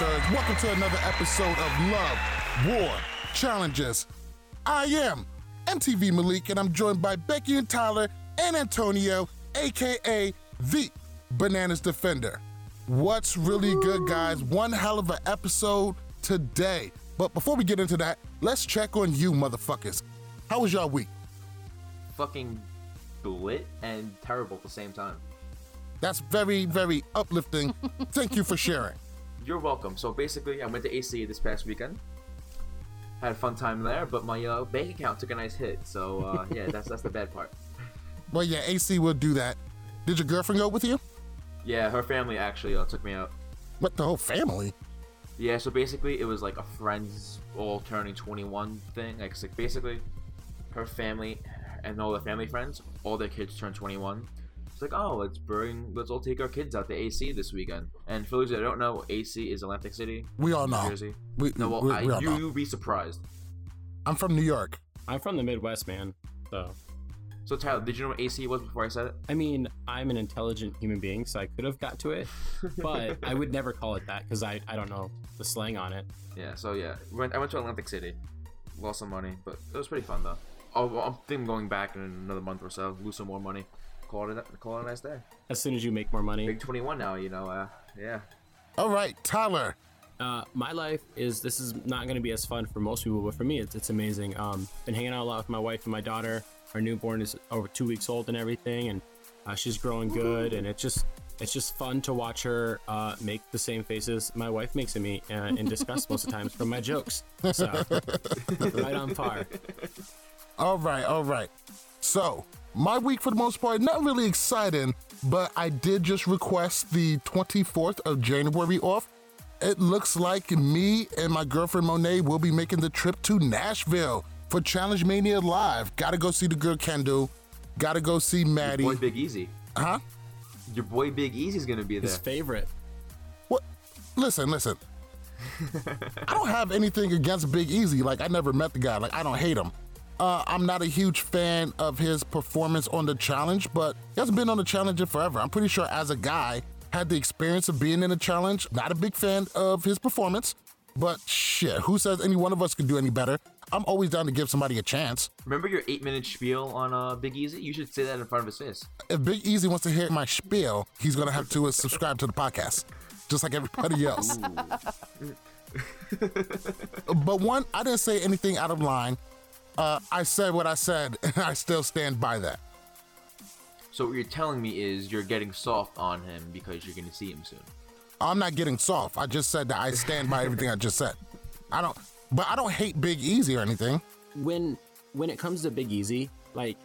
Welcome to another episode of Love, War, Challenges. I am MTV Malik, and I'm joined by Becky and Tyler and Antonio, aka the Bananas Defender. What's really good, guys? One hell of an episode today. But before we get into that, let's check on you, motherfuckers. How was y'all week? fucking lit and terrible at the same time. That's very, very uplifting. Thank you for sharing. You're welcome. So basically, I went to AC this past weekend. Had a fun time there, but my uh, bank account took a nice hit. So uh, yeah, that's that's the bad part. Well, yeah, AC will do that. Did your girlfriend go with you? Yeah, her family actually uh, took me out. What, the whole family? Yeah, so basically it was like a friends all turning 21 thing. Like, so basically, her family and all the family friends, all their kids turned 21. It's like, oh, let's bring, let's all take our kids out to AC this weekend. And for those that don't know, AC is Atlantic City, We all New know. Jersey. We, No, well, we, I, we all you, know. you'd be surprised. I'm from New York. I'm from the Midwest, man. So, So Tyler, did you know what AC was before I said it? I mean, I'm an intelligent human being, so I could have got to it, but I would never call it that because I, I don't know the slang on it. Yeah. So yeah, went, I went to Atlantic City, lost some money, but it was pretty fun though. Oh, well, I'm thinking going back in another month or so, lose some more money, call it a, call it a nice day. As soon as you make more money, Big 21 now, you know. Uh, yeah. All right, Tyler. uh, my life is this is not going to be as fun for most people, but for me, it's, it's amazing. Um, been hanging out a lot with my wife and my daughter. Our newborn is over two weeks old and everything, and uh, she's growing good, and it's just it's just fun to watch her uh, make the same faces my wife makes at me uh, in disgust most of the times from my jokes. So, right on par. All right, all right. So, my week for the most part, not really exciting, but I did just request the 24th of January off. It looks like me and my girlfriend Monet will be making the trip to Nashville for Challenge Mania Live. Gotta go see the girl Kendall. Gotta go see Maddie. Boy Big Easy. Huh? Your boy Big Easy's gonna be there. His favorite. What? Listen, listen. I don't have anything against Big Easy. Like, I never met the guy. Like, I don't hate him. Uh, I'm not a huge fan of his performance on the challenge, but he hasn't been on the challenge in forever. I'm pretty sure as a guy, had the experience of being in a challenge. Not a big fan of his performance, but shit, who says any one of us could do any better? I'm always down to give somebody a chance. Remember your eight minute spiel on uh, Big Easy? You should say that in front of his face. If Big Easy wants to hear my spiel, he's gonna have to uh, subscribe to the podcast, just like everybody else. but one, I didn't say anything out of line. Uh, I said what I said, and I still stand by that. So what you're telling me is you're getting soft on him because you're gonna see him soon. I'm not getting soft. I just said that I stand by everything I just said. I don't, but I don't hate Big Easy or anything. when when it comes to Big Easy, like,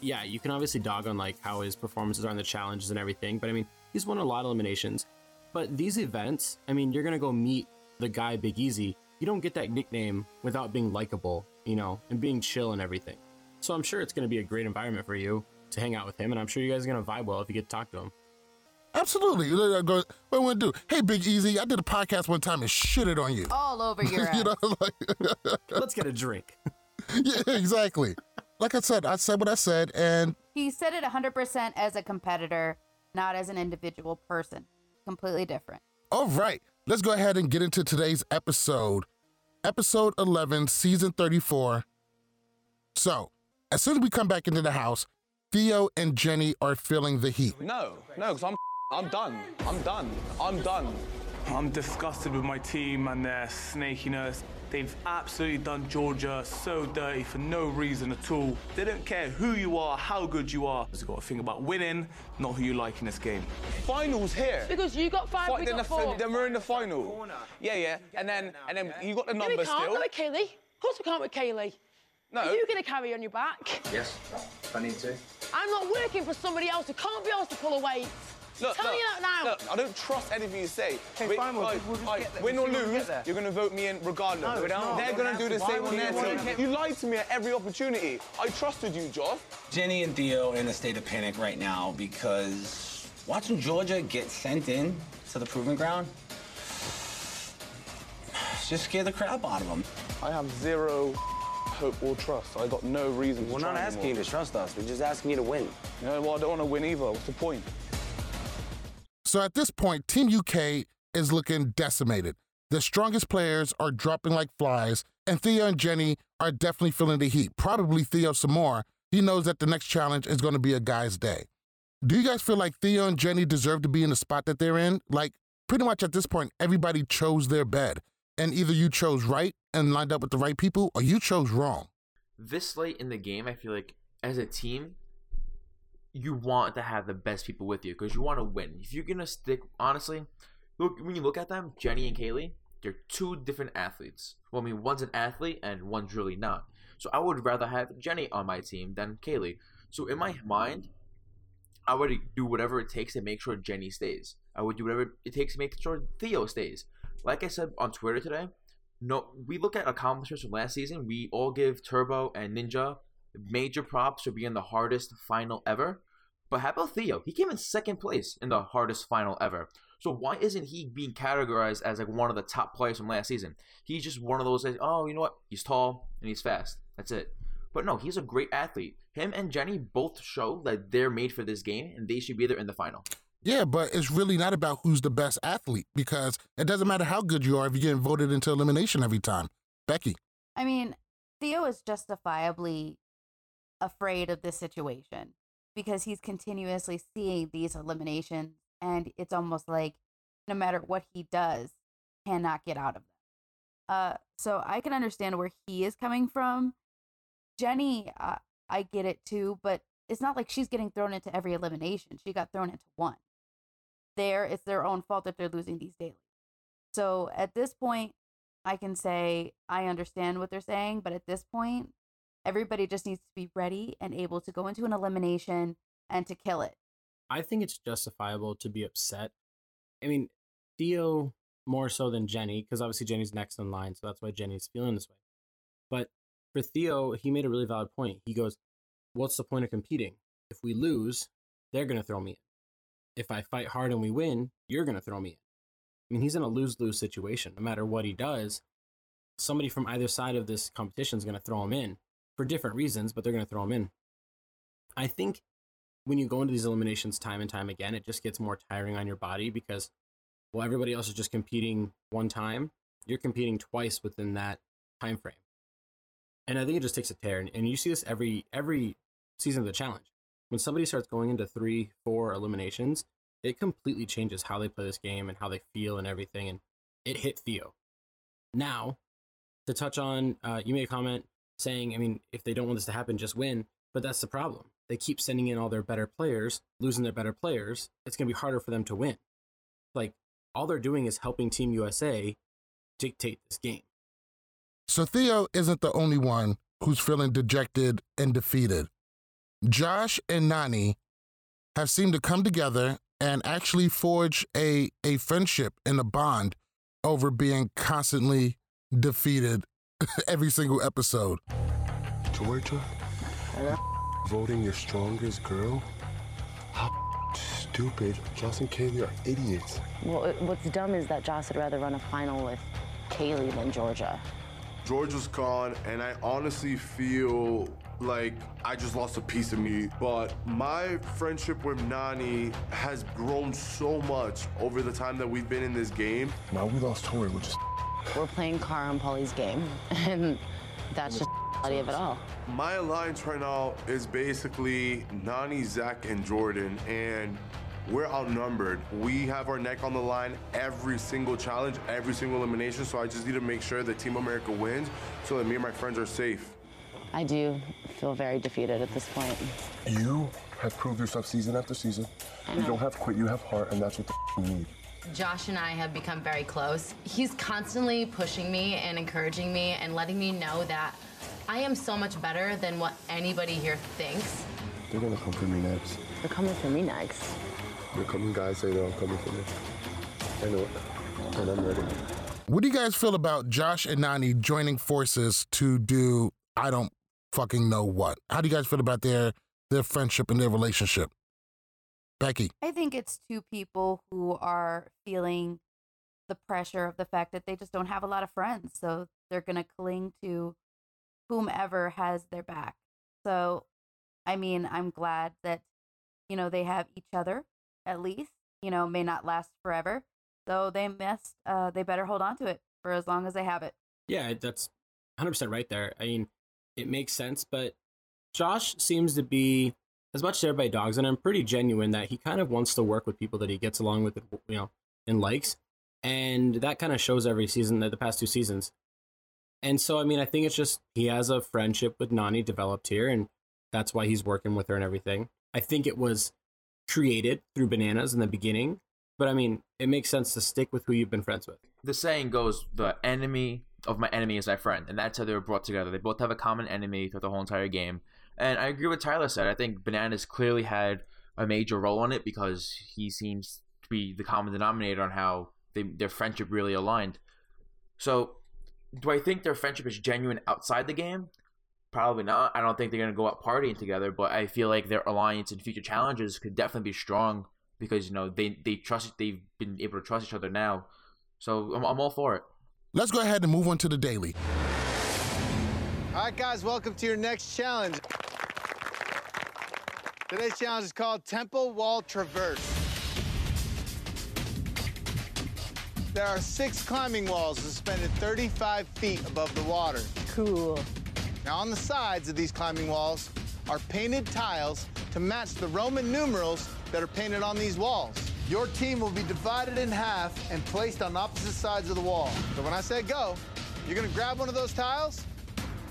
yeah, you can obviously dog on like how his performances are in the challenges and everything, but I mean, he's won a lot of eliminations. But these events, I mean, you're gonna go meet the guy Big Easy. You don't get that nickname without being likable, you know, and being chill and everything. So I'm sure it's gonna be a great environment for you to hang out with him, and I'm sure you guys are gonna vibe well if you get to talk to him. Absolutely. What do you want to do? Hey, Big Easy, I did a podcast one time and shitted on you. all over your ass. you know, like, Let's get a drink. yeah, exactly. Like I said, I said what I said, and He said it 100% as a competitor, not as an individual person. Completely different. All right, let's go ahead and get into today's episode. Episode 11, season 34. So, as soon as we come back into the house, Theo and Jenny are feeling the heat. No, no, because I'm I'm done. I'm done. I'm done. I'm disgusted with my team and their snakiness. They've absolutely done Georgia so dirty for no reason at all. They don't care who you are, how good you are. You've got to think about winning, not who you like in this game. Finals here. Because you got five, Fi- we then, got the, four. then we're in the final. Yeah, yeah. And then and then you got the No, we number can't. still. Not with Kayleigh. Of course we can't with Kayleigh. No. Are you going to carry on your back? Yes, if I need to. I'm not working for somebody else who can't be asked to pull a weight. Look, Tell look, you that now. Look, I don't trust anything you say. Okay, Wait, fine, we'll like, just- we'll just like, get there. win or We'll see when we lose, you're going to vote me in regardless. No, we don't. They're going to do the have to. same Why on their you team. You lied to me at every opportunity. I trusted you, Josh. Jenny and Theo are in a state of panic right now because watching Georgia get sent in to the proving ground just scared the crap out of them. I have zero hope or trust. I got no reason to We're try not asking anymore. you to trust us. We're just asking you to win. You know, well, I don't want to win either. What's the point? So at this point, Team UK is looking decimated. The strongest players are dropping like flies, and Theo and Jenny are definitely feeling the heat. Probably Theo some more. He knows that the next challenge is going to be a guy's day. Do you guys feel like Theo and Jenny deserve to be in the spot that they're in? Like, pretty much at this point, everybody chose their bed. And either you chose right and lined up with the right people, or you chose wrong. This late in the game, I feel like as a team, you want to have the best people with you because you want to win. If you're gonna stick, honestly, look when you look at them, Jenny and Kayleigh, they're two different athletes. Well, I mean, one's an athlete and one's really not. So I would rather have Jenny on my team than Kayleigh. So in my mind, I would do whatever it takes to make sure Jenny stays. I would do whatever it takes to make sure Theo stays. Like I said on Twitter today, no, we look at accomplishments from last season. We all give Turbo and Ninja major props for being the hardest final ever. But how about Theo? He came in second place in the hardest final ever. So why isn't he being categorized as like one of the top players from last season? He's just one of those. Like, oh, you know what? He's tall and he's fast. That's it. But no, he's a great athlete. Him and Jenny both show that they're made for this game and they should be there in the final. Yeah, but it's really not about who's the best athlete because it doesn't matter how good you are if you're getting voted into elimination every time. Becky. I mean, Theo is justifiably afraid of this situation because he's continuously seeing these eliminations, and it's almost like no matter what he does, cannot get out of them. Uh, so I can understand where he is coming from. Jenny, uh, I get it too, but it's not like she's getting thrown into every elimination. She got thrown into one. There, it's their own fault that they're losing these daily. So at this point, I can say I understand what they're saying, but at this point, everybody just needs to be ready and able to go into an elimination and to kill it. I think it's justifiable to be upset. I mean, Theo more so than Jenny, because obviously Jenny's next in line, so that's why Jenny's feeling this way. But for Theo, he made a really valid point. He goes, What's the point of competing? If we lose, they're going to throw me in. If I fight hard and we win, you're going to throw me in. I mean, he's in a lose lose situation. No matter what he does, somebody from either side of this competition is going to throw him in for different reasons, but they're going to throw them in. I think when you go into these eliminations time and time again, it just gets more tiring on your body because, well, everybody else is just competing one time. You're competing twice within that time frame, and I think it just takes a tear. And, and you see this every every season of the challenge. When somebody starts going into three, four eliminations, it completely changes how they play this game and how they feel and everything. And it hit Theo. Now, to touch on, uh, you made a comment saying, I mean, if they don't want this to happen, just win. But that's the problem. They keep sending in all their better players, losing their better players. It's going to be harder for them to win. Like, all they're doing is helping Team USA dictate this game. So Theo isn't the only one who's feeling dejected and defeated. Josh and Nany have seemed to come together and actually forge a, a friendship and a bond over being constantly defeated every single episode. Georgia, voting your strongest girl? How stupid. Joss and Kayleigh are idiots. Well, it- what's dumb is that Joss would rather run a final with Kayleigh than Georgia. Georgia's gone, and I honestly feel like I just lost a piece of me. But my friendship with Nany has grown so much over the time that we've been in this game. Now we lost Tori, which is We're playing Cara and Paulie's game, and that's just the reality of it all. My alliance right now is basically Nany, Zach, and Jordan. And we're outnumbered. We have our neck on the line every single challenge, every single elimination. So I just need to make sure that Team America wins so that me and my friends are safe. I do feel very defeated at this point. You have proved yourself season after season. You don't have quit, you have heart, and that's what the f- you need. Josh and I have become very close. He's constantly pushing me and encouraging me and letting me know that I am so much better than what anybody here thinks. They're gonna come for me next. They're coming for me next. They're coming, guys say they're coming for me. I know it, and I'm ready. What do you guys feel about Josh and Nany joining forces to do I don't fucking know what? How do you guys feel about their their friendship and their relationship? Becky. I think it's two people who are feeling the pressure of the fact that they just don't have a lot of friends. So they're going to cling to whomever has their back. So, I mean, I'm glad that, you know, they have each other at least, you know, may not last forever. So they must, uh, they better hold on to it for as long as they have it. Yeah, that's 100% right there. I mean, it makes sense, but Josh seems to be, as much as everybody dogs and I'm pretty genuine that he kind of wants to work with people that he gets along with, you know, and likes. And that kind of shows every season, that the past two seasons. And so, I mean, I think it's just he has a friendship with Nany developed here, and that's why he's working with her and everything. I think it was created through bananas in the beginning, but I mean, it makes sense to stick with who you've been friends with. the saying goes, "The enemy of my enemy is my friend," and that's how they were brought together. They both have a common enemy throughout the whole entire game, and I agree with Tyler said. I think Bananas clearly had a major role in it because he seems to be the common denominator on how they, their friendship really aligned. So, do I think their friendship is genuine outside the game? Probably not. I don't think they're gonna go out partying together, but I feel like their alliance in future challenges could definitely be strong because you know they they trust they've been able to trust each other now. So I'm, I'm all for it. Let's go ahead and move on to the daily. All right, guys, welcome to your next challenge. Today's challenge is called Temple Wall Traverse. There are six climbing walls suspended 35 feet above the water. Cool. Now, on the sides of these climbing walls are painted tiles to match the Roman numerals that are painted on these walls. Your team will be divided in half and placed on opposite sides of the wall. So when I say go, you're gonna grab one of those tiles,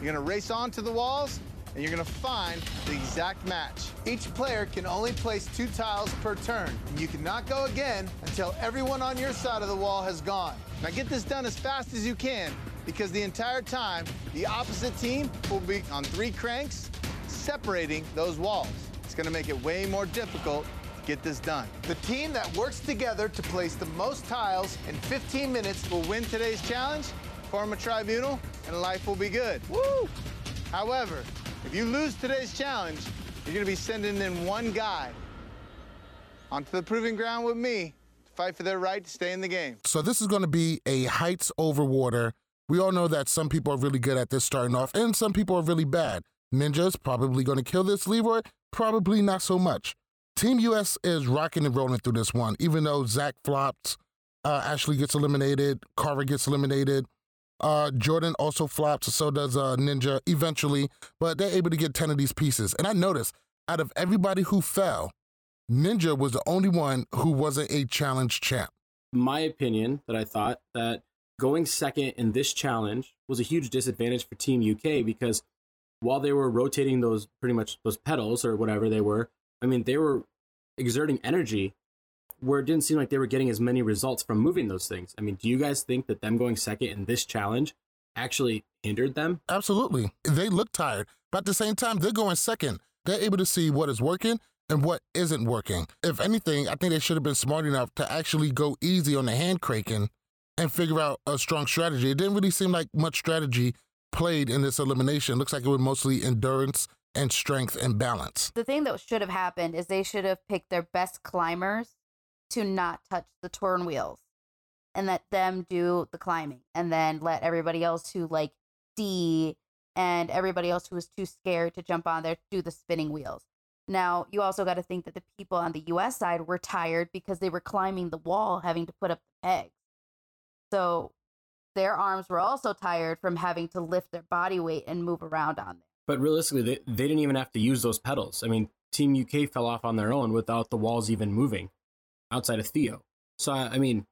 you're gonna race onto the walls, and you're gonna find the exact match. Each player can only place two tiles per turn, and you cannot go again until everyone on your side of the wall has gone. Now get this done as fast as you can, because the entire time, the opposite team will be on three cranks, separating those walls. It's gonna make it way more difficult to get this done. The team that works together to place the most tiles in 15 minutes will win today's challenge, form a tribunal, and life will be good. Woo! However, if you lose today's challenge, you're gonna be sending in one guy onto the proving ground with me to fight for their right to stay in the game. So this is going to be a heights over water. We all know that some people are really good at this starting off, and some people are really bad. Ninja's probably going to kill this. Leroy, probably not so much. Team US is rocking and rolling through this one, even though Zach flops, uh, Ashley gets eliminated, Carver gets eliminated. Uh, Jordan also flops, so does uh, Ninja eventually, but they're able to get 10 of these pieces. And I noticed out of everybody who fell, Ninja was the only one who wasn't a challenge champ. my opinion that I thought that going second in this challenge was a huge disadvantage for Team UK because while they were rotating those pretty much those pedals or whatever they were, I mean they were exerting energy where it didn't seem like they were getting as many results from moving those things. I mean, do you guys think that them going second in this challenge actually hindered them? Absolutely. They look tired, but at the same time, they're going second. They're able to see what is working and what isn't working. If anything, I think they should have been smart enough to actually go easy on the hand cranking and figure out a strong strategy. It didn't really seem like much strategy played in this elimination. looks like it was mostly endurance and strength and balance. The thing that should have happened is they should have picked their best climbers to not touch the turn wheels and let them do the climbing and then let everybody else who like D and everybody else who was too scared to jump on there do the spinning wheels. Now, you also got to think that the people on the US side were tired because they were climbing the wall having to put up the pegs. So their arms were also tired from having to lift their body weight and move around on there. But realistically, they, they didn't even have to use those pedals. I mean, Team UK fell off on their own without the walls even moving. Outside of Theo. So I, I mean,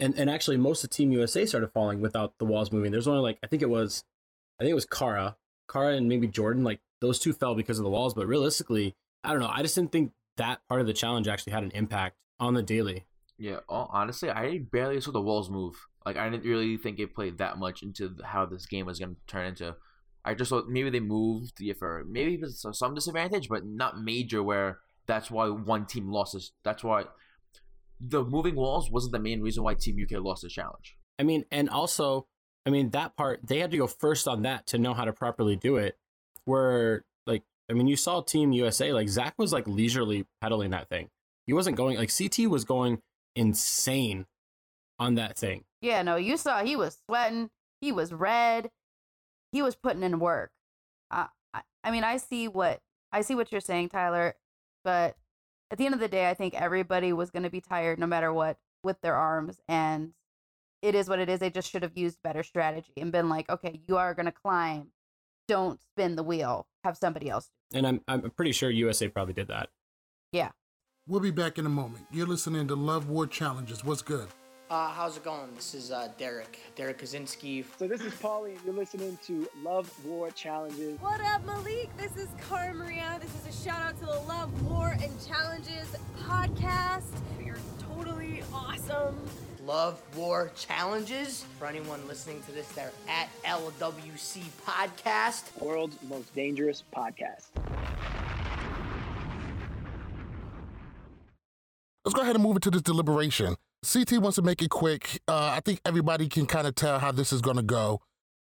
and and actually most of Team USA started falling without the walls moving. There's only like I think it was, I think it was Cara, Cara and maybe Jordan. Like those two fell because of the walls. But realistically, I don't know. I just didn't think that part of the challenge actually had an impact on the daily. Yeah, honestly, I barely saw the walls move. Like I didn't really think it played that much into how this game was going to turn into. I just thought maybe they moved yeah, for maybe some disadvantage, but not major. Where that's why one team lost this. That's why the moving walls wasn't the main reason why Team UK lost the challenge. I mean, and also, I mean that part they had to go first on that to know how to properly do it. Where like, I mean, you saw Team USA like Zach was like leisurely pedaling that thing. He wasn't going like CT was going insane on that thing. Yeah, no, you saw he was sweating. He was red. He was putting in work. I, I, I mean, I see what I see what you're saying, Tyler. But at the end of the day, I think everybody was going to be tired, no matter what, with their arms. And it is what it is. They just should have used better strategy and been like, okay, you are going to climb. Don't spin the wheel. Have somebody else. And I'm I'm pretty sure USA probably did that. Yeah. We'll be back in a moment. You're listening to Love War Challenges. What's good? Uh, how's it going? This is uh, Derrick, Derrick Kosinski. So this is Paulie, and you're listening to Love War Challenges. What up, Malik? This is Cara Maria. This is a shout out to the Love War and Challenges podcast. You're totally awesome. Love War Challenges. For anyone listening to this, they're at LWC Podcast. World's most dangerous podcast. Let's go ahead and move into this deliberation. CT wants to make it quick. Uh, I think everybody can kind of tell how this is going to go.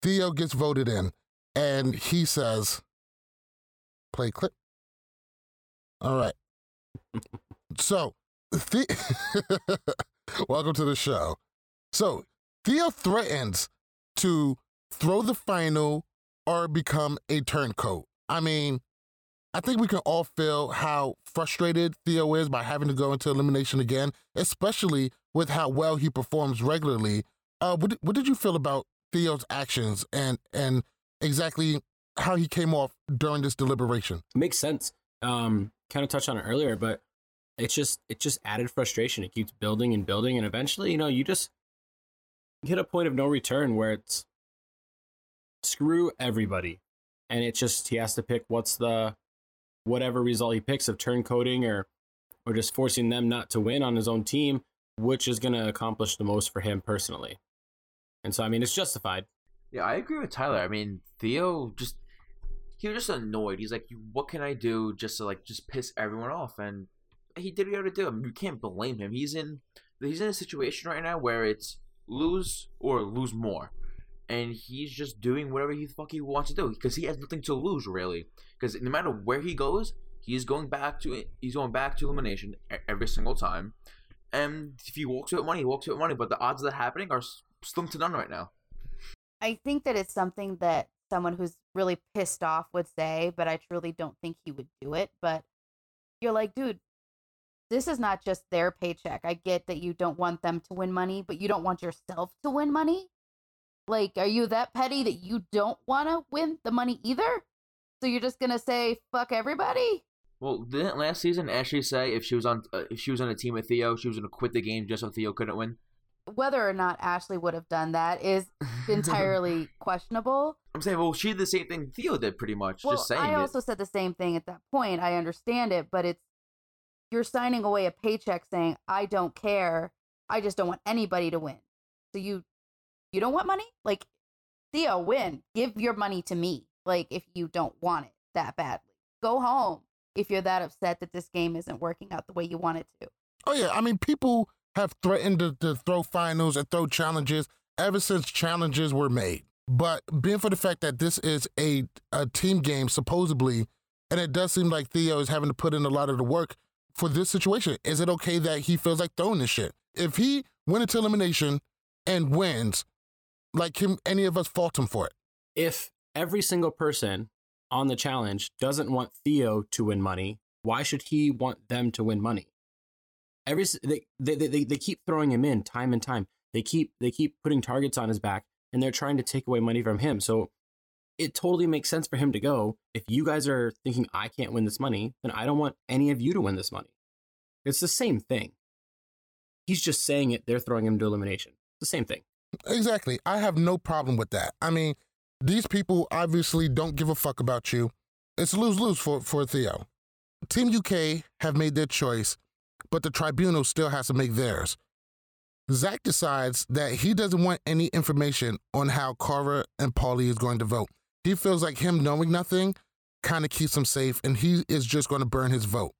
Theo gets voted in, and he says, "Play clip." All right. so, the- welcome to the show. So, Theo threatens to throw the final or become a turncoat. I mean, I think we can all feel how frustrated Theo is by having to go into elimination again, especially with how well he performs regularly. Uh, what, what did you feel about Theo's actions and and exactly how he came off during this deliberation? Makes sense. Um, kind of touched on it earlier, but it's just it just added frustration. It keeps building and building, and eventually, you know, you just hit a point of no return where it's screw everybody, and it's just he has to pick what's the whatever result he picks of turn coding or or just forcing them not to win on his own team, which is going to accomplish the most for him personally. And so, I mean, it's justified. Yeah, I agree with Tyler. I mean, Theo just he was just annoyed. He's like, "What can I do just to like just piss everyone off?" And he did what he had to do. I mean, you can't blame him. He's in he's in a situation right now where it's lose or lose more, and he's just doing whatever he fuck he wants to do because he has nothing to lose really. Because no matter where he goes, he's going back to he's going back to elimination every single time. And if he walks with money, he walks with money. But the odds of that happening are slim to none right now. I think that it's something that someone who's really pissed off would say, but I truly don't think he would do it. But you're like, dude, this is not just their paycheck. I get that you don't want them to win money, but you don't want yourself to win money. Like, are you that petty that you don't want to win the money either? So you're just gonna say fuck everybody? Well, didn't last season Ashley say if she was on uh, if she was on a team with Theo, she was gonna quit the game just so Theo couldn't win? Whether or not Ashley would have done that is entirely questionable. I'm saying, well, she did the same thing Theo did, pretty much. Well, just saying I it. also said the same thing at that point. I understand it, but it's you're signing away a paycheck saying I don't care. I just don't want anybody to win. So you you don't want money? Like Theo, win. Give your money to me. Like if you don't want it that badly. Go home if you're that upset that this game isn't working out the way you want it to. Oh yeah, I mean people have threatened to, to throw finals and throw challenges ever since challenges were made. But being for the fact that this is a a team game supposedly, and it does seem like Theo is having to put in a lot of the work for this situation. Is it okay that he feels like throwing this shit? If he went into elimination and wins, like can any of us fault him for it? If every single person on the challenge doesn't want Theo to win money, why should he want them to win money? Every they they, they, they keep throwing him in time and time. They keep they keep putting targets on his back and they're trying to take away money from him. So it totally makes sense for him to go. If you guys are thinking I can't win this money, then I don't want any of you to win this money. It's the same thing. He's just saying it. They're throwing him to elimination. The same thing. Exactly. I have no problem with that. I mean, these people obviously don't give a fuck about you. It's lose lose for, for Theo. Team UK have made their choice, but the tribunal still has to make theirs. Zach decides that he doesn't want any information on how Cara and Paulie is going to vote. He feels like him knowing nothing kind of keeps him safe, and he is just going to burn his vote.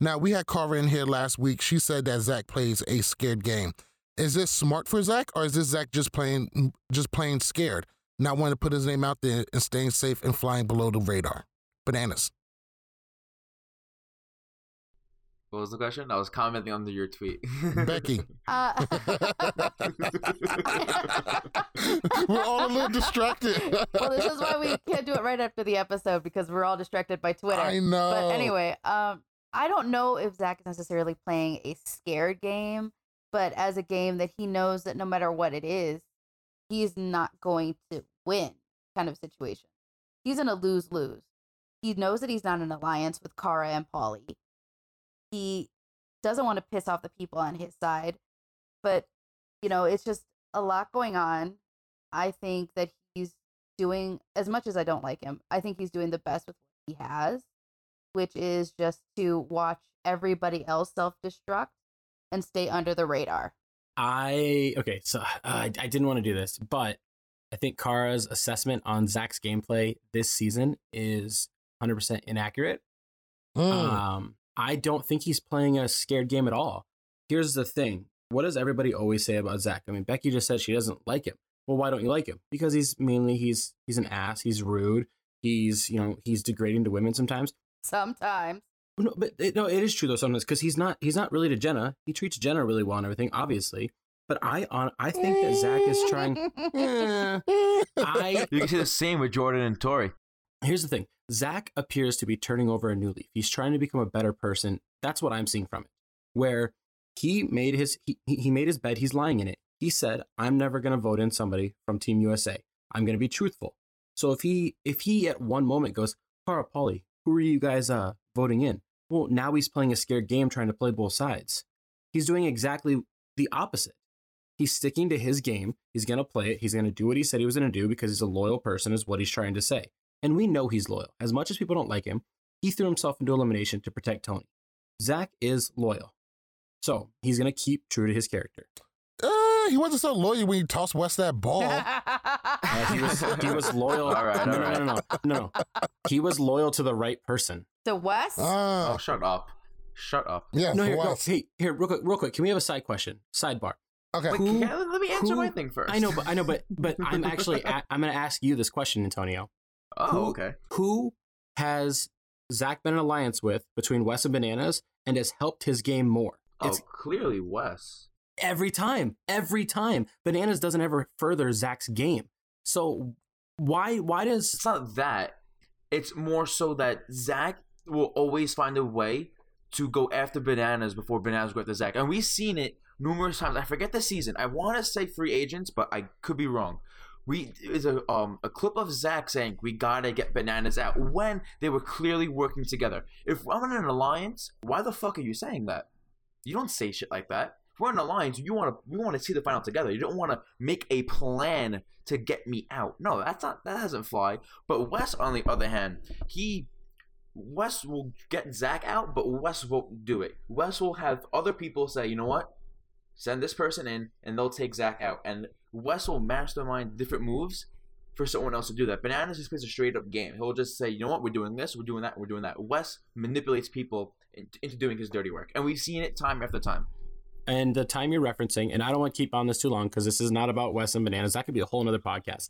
Now, we had Cara in here last week. She said that Zach plays a scared game. Is this smart for Zach, or is this Zach just playing just playing scared, not wanting to put his name out there and staying safe and flying below the radar? Bananas. What was the question? I was commenting under your tweet. Becky. Uh, We're all a little distracted. well, this is why we can't do it right after the episode because we're all distracted by Twitter. I know. But anyway, um, I don't know if Zach is necessarily playing a scared game, but as a game that he knows that no matter what it is, he's not going to win kind of situation. He's in a lose lose. He knows that he's not in an alliance with Cara and Paulie. He doesn't want to piss off the people on his side, but you know, it's just a lot going on. I think that he's doing as much as I don't like him. I think he's doing the best with what he has, which is just to watch everybody else self-destruct and stay under the radar. I okay, so uh, I, I didn't want to do this, but I think Cara's assessment on Zach's gameplay this season is 100% inaccurate. Um, I don't think he's playing a scared game at all. Here's the thing: what does everybody always say about Zach? I mean, Becky just said she doesn't like him. Well, why don't you like him? Because he's mainly he's he's an ass. He's rude. He's you know he's degrading to women sometimes. Sometimes. No, but it, no, it is true though sometimes because he's not he's not really to Jenna. He treats Jenna really well and everything, obviously. But I on I think that Zach is trying. I you can say the same with Jordan and Tori. Here's the thing: Zach appears to be turning over a new leaf. He's trying to become a better person. That's what I'm seeing from it. Where he made his he, he made his bed. He's lying in it. He said, "I'm never going to vote in somebody from Team USA. I'm going to be truthful." So if he if he at one moment goes, "Cara, Paulie, who are you guys uh voting in?" Well, now he's playing a scared game, trying to play both sides. He's doing exactly the opposite. He's sticking to his game. He's going to play it. He's going to do what he said he was going to do because he's a loyal person, is what he's trying to say. And we know he's loyal. As much as people don't like him, he threw himself into elimination to protect Tony. Zach is loyal. So he's going to keep true to his character. Uh, he wasn't so loyal when he tossed Wes that ball. Uh, he, was, he was loyal. All right, no, all no, no, no, no, no. He was loyal to the right person. To Wes? Ah. Oh, shut up. Shut up. Yeah, no, here, no, hey, here, real quick, real quick. Can we have a side question? Sidebar. Okay. Wait, Who- can- let me answer who- my thing first. I know, but I know, but but I'm actually a- I'm going to ask you this question, Antonio. Oh, Who- okay. Who has Zach been in alliance with between Wes and Bananas and has helped his game more? Oh, It's clearly Wes. every time, every time. Bananas doesn't ever further Zach's game. So why why does It's not that. It's more so that Zach will always find a way to go after bananas before bananas go after Zach. And we've seen it numerous times. I forget the season. I want to say free agents, but I could be wrong. We is a um a clip of Zach saying we gotta get bananas out when they were clearly working together. If I'm in an alliance, why the fuck are you saying that? You don't say shit like that. If we're in an alliance, you you want to see the final together. You don't want to make a plan to get me out. No, that's not that doesn't fly. But Wes, on the other hand, he Wes will get Zach out, but Wes won't do it. Wes will have other people say, you know what? Send this person in, and they'll take Zach out. And Wes will mastermind different moves for someone else to do that. Bananas just plays a straight up game. He'll just say, you know what? We're doing this, we're doing that, we're doing that. Wes manipulates people into, doing his dirty work, and we've seen it time after time. and the time you're referencing, and I don't want to keep on this too long because this is not about Wes and Bananas. That could be a whole other podcast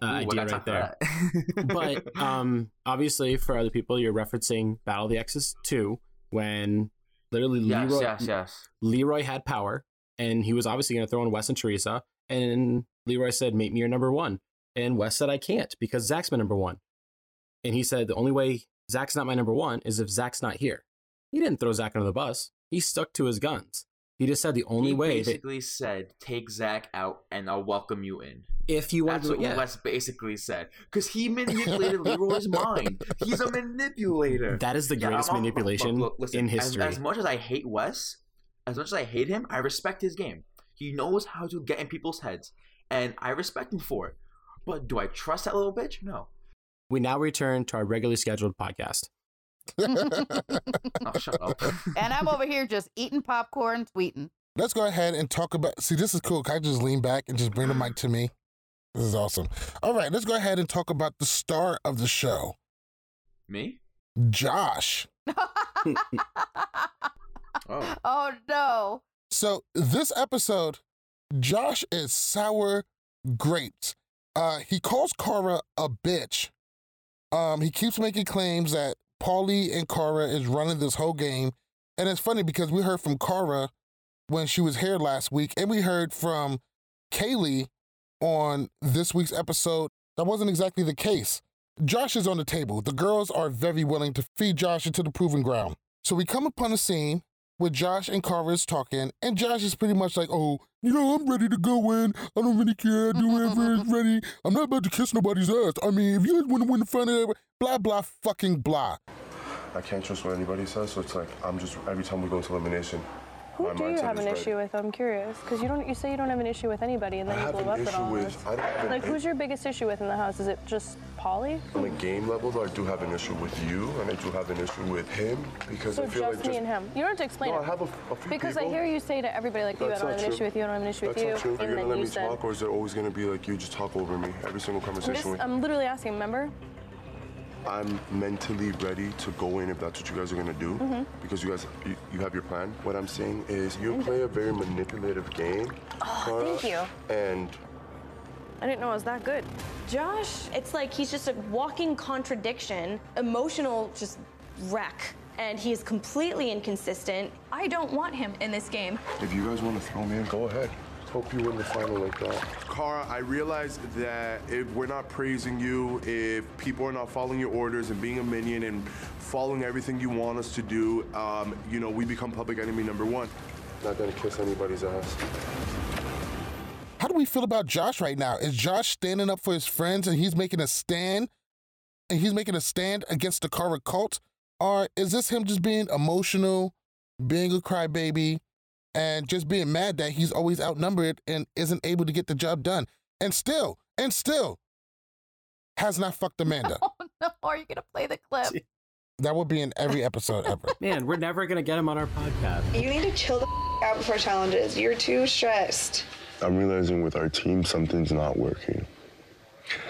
uh, Ooh, idea right there. but um, obviously, for other people, you're referencing Battle of the Exes 2 when literally yes, Leroy, yes, yes. Leroy had power and he was obviously going to throw in Wes and Teresa. And Leroy said, Make me your number one. And Wes said, I can't because Zach's my number one. And he said, The only way Zach's not my number one is if Zach's not here. He didn't throw Zach under the bus. He stuck to his guns. He just said the only he way that basically said, "Take Zach out, and I'll welcome you in." if you want That's to, what yeah, Wes basically said. Because he manipulated Leroy's mind. He's a manipulator. that is the Yeah, greatest I'm- manipulation look, look, listen, in as- history. As, much as I hate Wes, as much as I hate him, I respect his game. He knows how to get in people's heads, and I respect him for it. But do I trust that little bitch? No. We now return to our regularly scheduled podcast. oh, shut up. and I'm over here just eating popcorn, tweeting. Let's go ahead and talk about. See, this is cool. Can I just lean back and just bring the mic to me? This is awesome. All right, let's go ahead and talk about the star of the show, Me? Josh. Oh. Oh no. So this episode, Josh is sour grapes. Uh, he calls Cara a bitch. Um, he keeps making claims that Paulie and Cara is running this whole game, and it's funny because we heard from Cara when she was here last week, and we heard from Kayleigh on this week's episode. That wasn't exactly the case. Josh is on the table. The girls are very willing to feed Josh into the proving ground. So we come upon a scene where Josh and Cara is talking, and Josh is pretty much like, "Oh, you know, I'm ready to go in. I don't really care. I do whatever is ready. I'm not about to kiss nobody's ass. I mean, if you guys want to win the front of blah blah fucking blah." I can't trust what anybody says, so it's like I'm just every time we go to elimination. Who my do you have an ready. issue with? I'm curious because you don't. You say you don't have an issue with anybody, and then I you blow up at all. with- I don't have Like, who's your biggest issue with in the house? Is it just Paulie? On a game level, though, I do have an issue with you, and I do have an issue with him because So I just feel like me and him. You don't have to explain No, it. I have a, a few because I hear you say to everybody like, "You, I don't have an issue with you. I don't have an issue with you," That's not true. Are you and gonna let me talk, or is it always gonna be like you just talk over me every single I'm, conversation? just, with I'm literally asking. Remember? I'm mentally ready to go in if that's what you guys are gonna do, Mhm. because you guys you, you have your plan. What I'm saying is you play a very manipulative game. Oh, thank you. And I didn't know it was that good. Josh, it's like he's just a walking contradiction, emotional just wreck. And he is completely inconsistent. I don't want him in this game. if you guys want to throw me in, go ahead. Hope you win the final like that. Cara, I realize that if we're not praising you, if people are not following your orders and being a minion and following everything you want us to do, um, you know, we become public enemy number one. Not gonna kiss anybody's ass. How do we feel about Josh right now? Is Josh standing up for his friends and he's making a stand and he's making a stand against the Cara cult? Or is this him just being emotional, being a crybaby, and just being mad that he's always outnumbered and isn't able to get the job done? And still, and still, has not fucked Amanda. Oh no, are you gonna play the clip? That would be in every episode ever. Man, we're never gonna get him on our podcast. You need to chill the out before challenges. You're too stressed. I'm realizing with our team something's not working.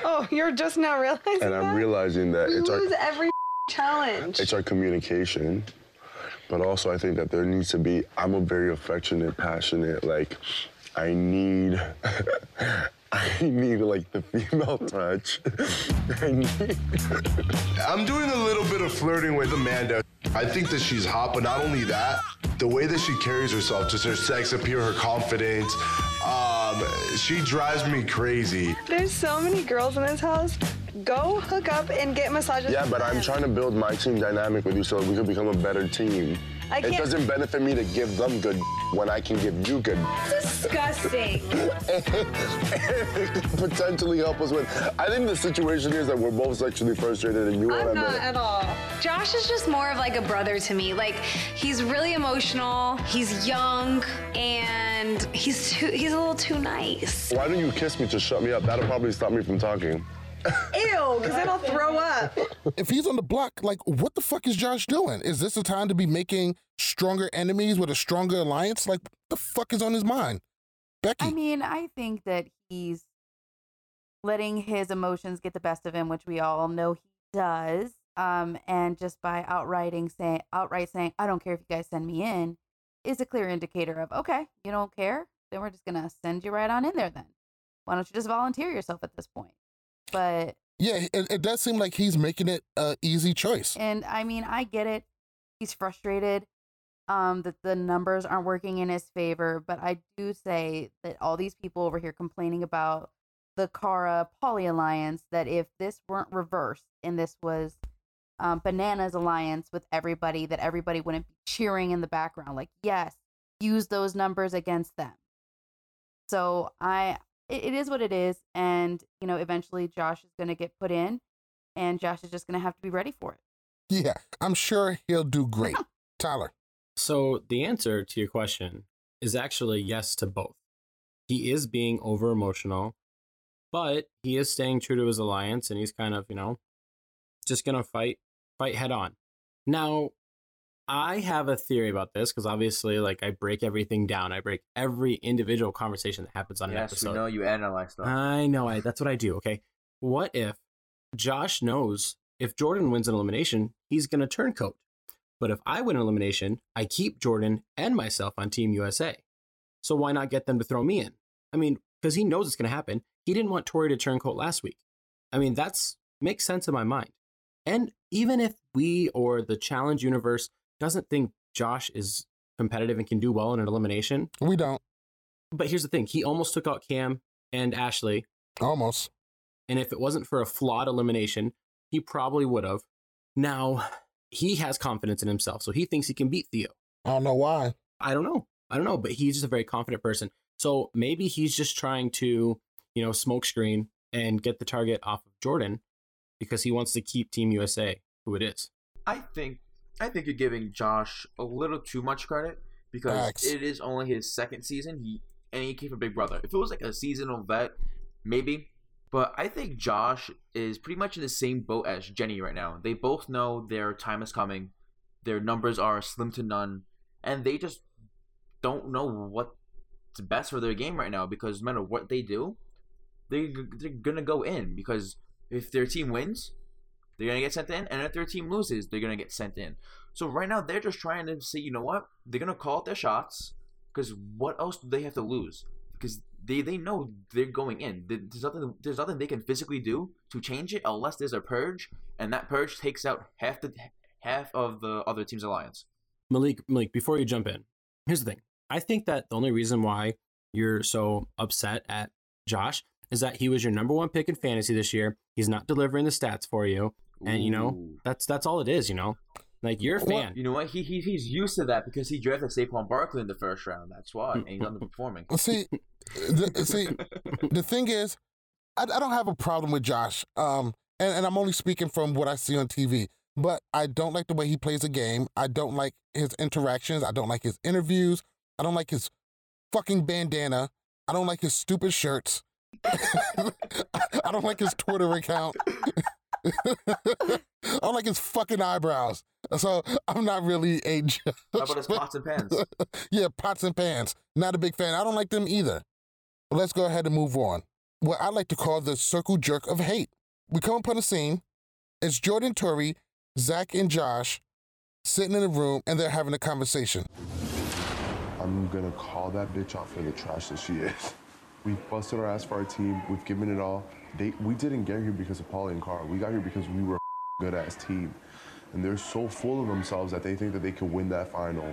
Oh, you're just now realizing And that? I'm realizing that we it's our lose every challenge. it's our communication. But also I think that there needs to be I'm a very affectionate, passionate, like I need I need like the female touch. I need I'm doing a little bit of flirting with Amanda. I think that she's hot, but not only that, the way that she carries herself, just her sex appeal, her confidence, um, she drives me crazy. There's so many girls in this house. Go hook up and get massages. Yeah, but I'm trying to build my team dynamic with you so we can become a better team. I It doesn't benefit me to give them good when I can give you good. Disgusting. potentially help us with. I think the situation is that we're both sexually frustrated and you I'm not at all. Josh is just more of like a brother to me. Like he's really emotional, he's young, and he's too he's a little too nice. Why don't you kiss me to shut me up? That'll probably stop me from talking. Ew, because then I'll throw up. if he's on the block, like, what the fuck is Josh doing? Is this the time to be making stronger enemies with a stronger alliance? Like, what the fuck is on his mind? Becky. I mean, I think that he's letting his emotions get the best of him, which we all know he does. Um, and just by outrighting saying outright saying, I don't care if you guys send me in, is a clear indicator of okay, you don't care, then we're just gonna send you right on in there then. Why don't you just volunteer yourself at this point? But Yeah, it, it does seem like he's making it a easy choice. and I mean, I get it. He's frustrated um that the numbers aren't working in his favor, but I do say that all these people over here complaining about the Cara Paulie alliance that if this weren't reversed and this was um, Bananas alliance with everybody, that everybody wouldn't be cheering in the background. Like, yes, use those numbers against them. So I, it, it is what it is, and you know, eventually Josh is going to get put in, and Josh is just going to have to be ready for it. Yeah, I'm sure he'll do great. Tyler. So the answer to your question is actually yes to both. He is being over emotional, but he is staying true to his alliance and he's kind of, you know, just going to fight fight head on. Now, I have a theory about this because obviously, like, I break everything down. I break every individual conversation that happens on an episode. Yes, we know you analyze stuff. I know. I that's what I do. Okay. What if Josh knows if Jordan wins an elimination, he's going to turncoat. But if I win an elimination, I keep Jordan and myself on Team USA. So why not get them to throw me in? I mean, because he knows it's going to happen. He didn't want Tori to turncoat last week. I mean, that's makes sense in my mind. And even if we or the challenge universe doesn't think Josh is competitive and can do well in an elimination, we don't. But here's the thing: he almost took out Cam and Ashley. Almost. And if it wasn't for a flawed elimination, he probably would have. Now, he has confidence in himself, so he thinks he can beat Theo. I don't know why. I don't know. I don't know, but he's just a very confident person. So maybe he's just trying to, you know, smokescreen and get the target off of Jordan because he wants to keep Team USA who it is. I think I think you're giving Josh a little too much credit because Facts. it is only his second season. He and he came from Big Brother. If it was like a seasonal vet, maybe. But I think Josh is pretty much in the same boat as Jenny right now. They both know their time is coming. Their numbers are slim to none, and they just don't know what's best for their game right now because no matter what they do, they they're gonna go in because if their team wins, they're gonna get sent in, and if their team loses, they're gonna get sent in. So right now they're just trying to say, you know what, they're gonna call their shots because what else do they have to lose? Because they they know they're going in. There's nothing there's nothing they can physically do to change it unless there's a purge, and that purge takes out half the half of the other team's alliance. Malik, Malik, before you jump in, here's the thing. I think that the only reason why you're so upset at Josh is that he was your number one pick in fantasy this year. He's not delivering the stats for you, and you know that's that's all it is. You know, like you're a fan. You know what? He, he he's used to that because he drafted Saquon Barkley in the first round. That's why, and he's underperforming. See, the, see, the thing is, I, I don't have a problem with Josh. Um, and, and I'm only speaking from what I see on TV. But I don't like the way he plays the game. I don't like his interactions. I don't like his interviews. I don't like his fucking bandana. I don't like his stupid shirts. I don't like his Twitter account. I don't like his fucking eyebrows. So I'm not really a judge. How about his pots and pans? yeah, pots and pans. Not a big fan. I don't like them either. But let's go ahead and move on. What I like to call the circle jerk of hate. We come upon a scene. It's Jordan Tori, Zach, and Josh sitting in a room and they're having a conversation. I'm gonna call that bitch out for the trash that she is. We've busted our ass for our team. We've given it all. They, we didn't get here because of Paulie and Carl. We got here because we were a good ass team. And they're so full of themselves that they think that they can win that final,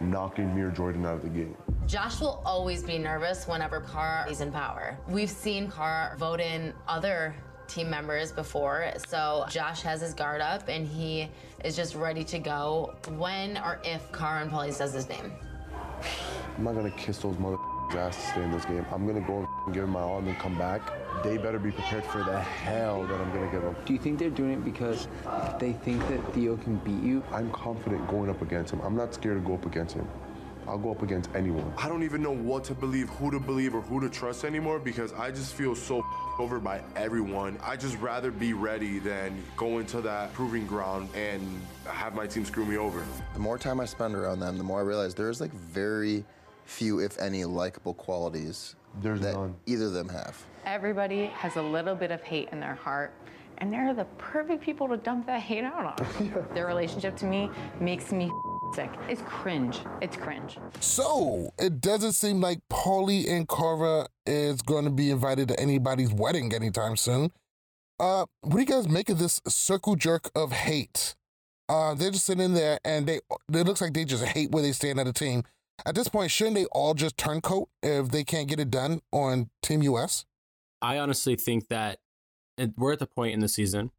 knocking me or Jordan out of the game. Josh will always be nervous whenever Cara is in power. We've seen Cara vote in other team members before, so Josh has his guard up and he is just ready to go when or if Cara and Paulie says his name. I'm not gonna kiss those mother ass to stay in this game. I'm gonna go and give it my all and then come back. They better be prepared for the hell that I'm gonna give them. Do you think they're doing it because they think that Theo can beat you? I'm confident going up against him. I'm not scared to go up against him. I'll go up against anyone. I don't even know what to believe, who to believe, or who to trust anymore because I just feel so over by everyone. I just rather be ready than go into that proving ground and have my team screw me over. The more time I spend around them, the more I realize there's like very few, if any, likable qualities there's that none. either of them have. Everybody has a little bit of hate in their heart, and they're the perfect people to dump that hate out on. Their relationship to me makes me sick. It's cringe. It's cringe. So it doesn't seem like Paulie and Cara is going to be invited to anybody's wedding anytime soon. Uh, what do you guys make of this circle jerk of hate? Uh, they're just sitting there and they it looks like they just hate where they stand at a team. At this point, shouldn't they all just turncoat if they can't get it done on Team US? I honestly think that we're at the point in the season,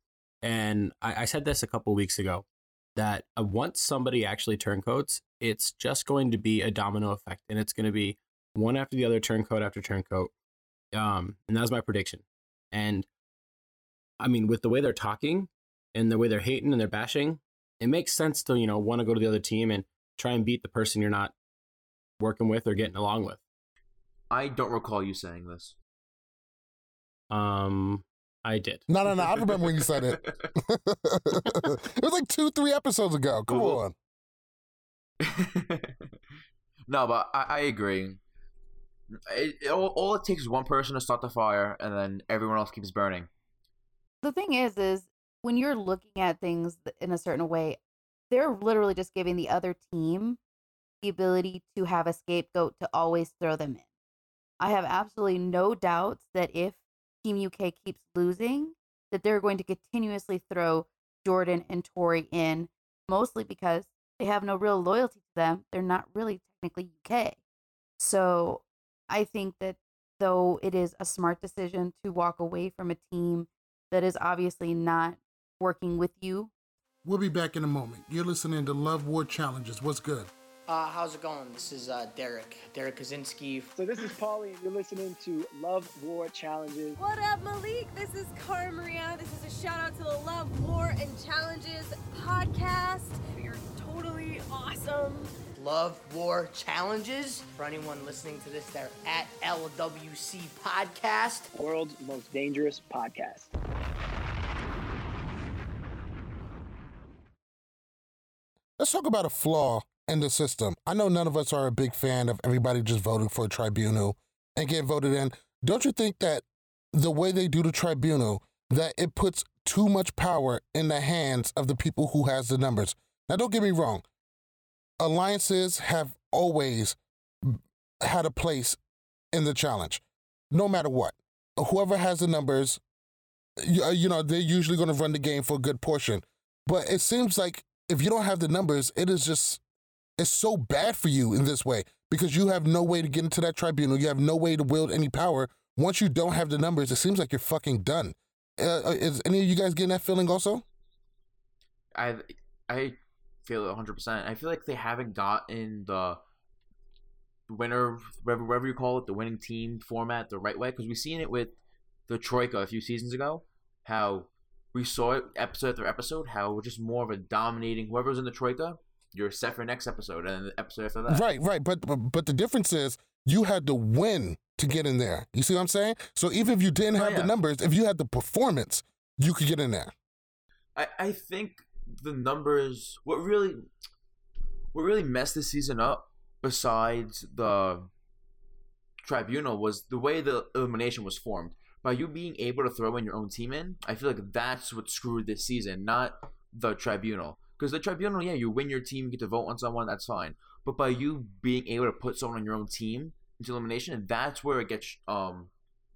and I, I said this a couple weeks ago that uh, once somebody actually turncoats, it's just going to be a domino effect, and it's going to be one after the other, turncoat after turncoat. Um, and that was my prediction. And I mean, with the way they're talking and the way they're hating and they're bashing, it makes sense to you know want to go to the other team. And try and beat the person you're not working with or getting along with. I don't recall you saying this. Um, I did. No, no, no. I remember when you said it. it was like two, three episodes ago. Come Well, on. No, but I, I agree. It, it- all, all it takes is one person to start the fire, and then everyone else keeps burning. the thing is is when you're looking at things in a certain way they're literally just giving the other team the ability to have a scapegoat to always throw them in i have absolutely no doubts that if team uk keeps losing that they're going to continuously throw jordan and tori in mostly because they have no real loyalty to them they're not really technically uk so i think that though it is a smart decision to walk away from a team that is obviously not working with you. We'll be back in a moment. You're listening to Love War Challenges. What's good? Uh, how's it going? This is uh, Derrick, Derrick Kosinski. So this is Paulie, and you're listening to Love War Challenges. What up, Malik? This is Cara Maria. This is a shout out to the Love, War, and Challenges podcast. You're totally awesome. Love War Challenges. For anyone listening to this, they're at LWC Podcast. World's most dangerous podcast. Let's talk about a flaw in the system. I know none of us are a big fan of everybody just voting for a tribunal and getting voted in. Don't you think that the way they do the tribunal, that it puts too much power in the hands of the people who has the numbers? Now, don't get me wrong. Alliances have always had a place in the challenge, no matter what. Whoever has the numbers, you, uh, you know, they're usually going to run the game for a good portion. But it seems like if you don't have the numbers, it is just it's so bad for you in this way because you have no way to get into that tribunal. You have no way to wield any power. Once you don't have the numbers, it seems like you're fucking done. Uh, uh, is any of you guys getting that feeling also? I I feel it 100. percent I feel like they haven't gotten the winner, whatever, whatever you call it, the winning team format the right way because we've seen it with the Troika a few seasons ago. How we saw it episode after episode. How we're just more of a dominating whoever's in the Troika. You're set for next episode and the episode after that. Right, right. But, but but the difference is you had to win to get in there. You see what I'm saying? So even if you didn't oh, have yeah. the numbers, if you had the performance, you could get in there. I, I think the numbers what really what really messed this season up besides the tribunal was the way the elimination was formed by you being able to throw in your own team in i feel like that's what screwed this season not the tribunal because the tribunal yeah you win your team you get to vote on someone that's fine but by you being able to put someone on your own team into elimination that's where it gets um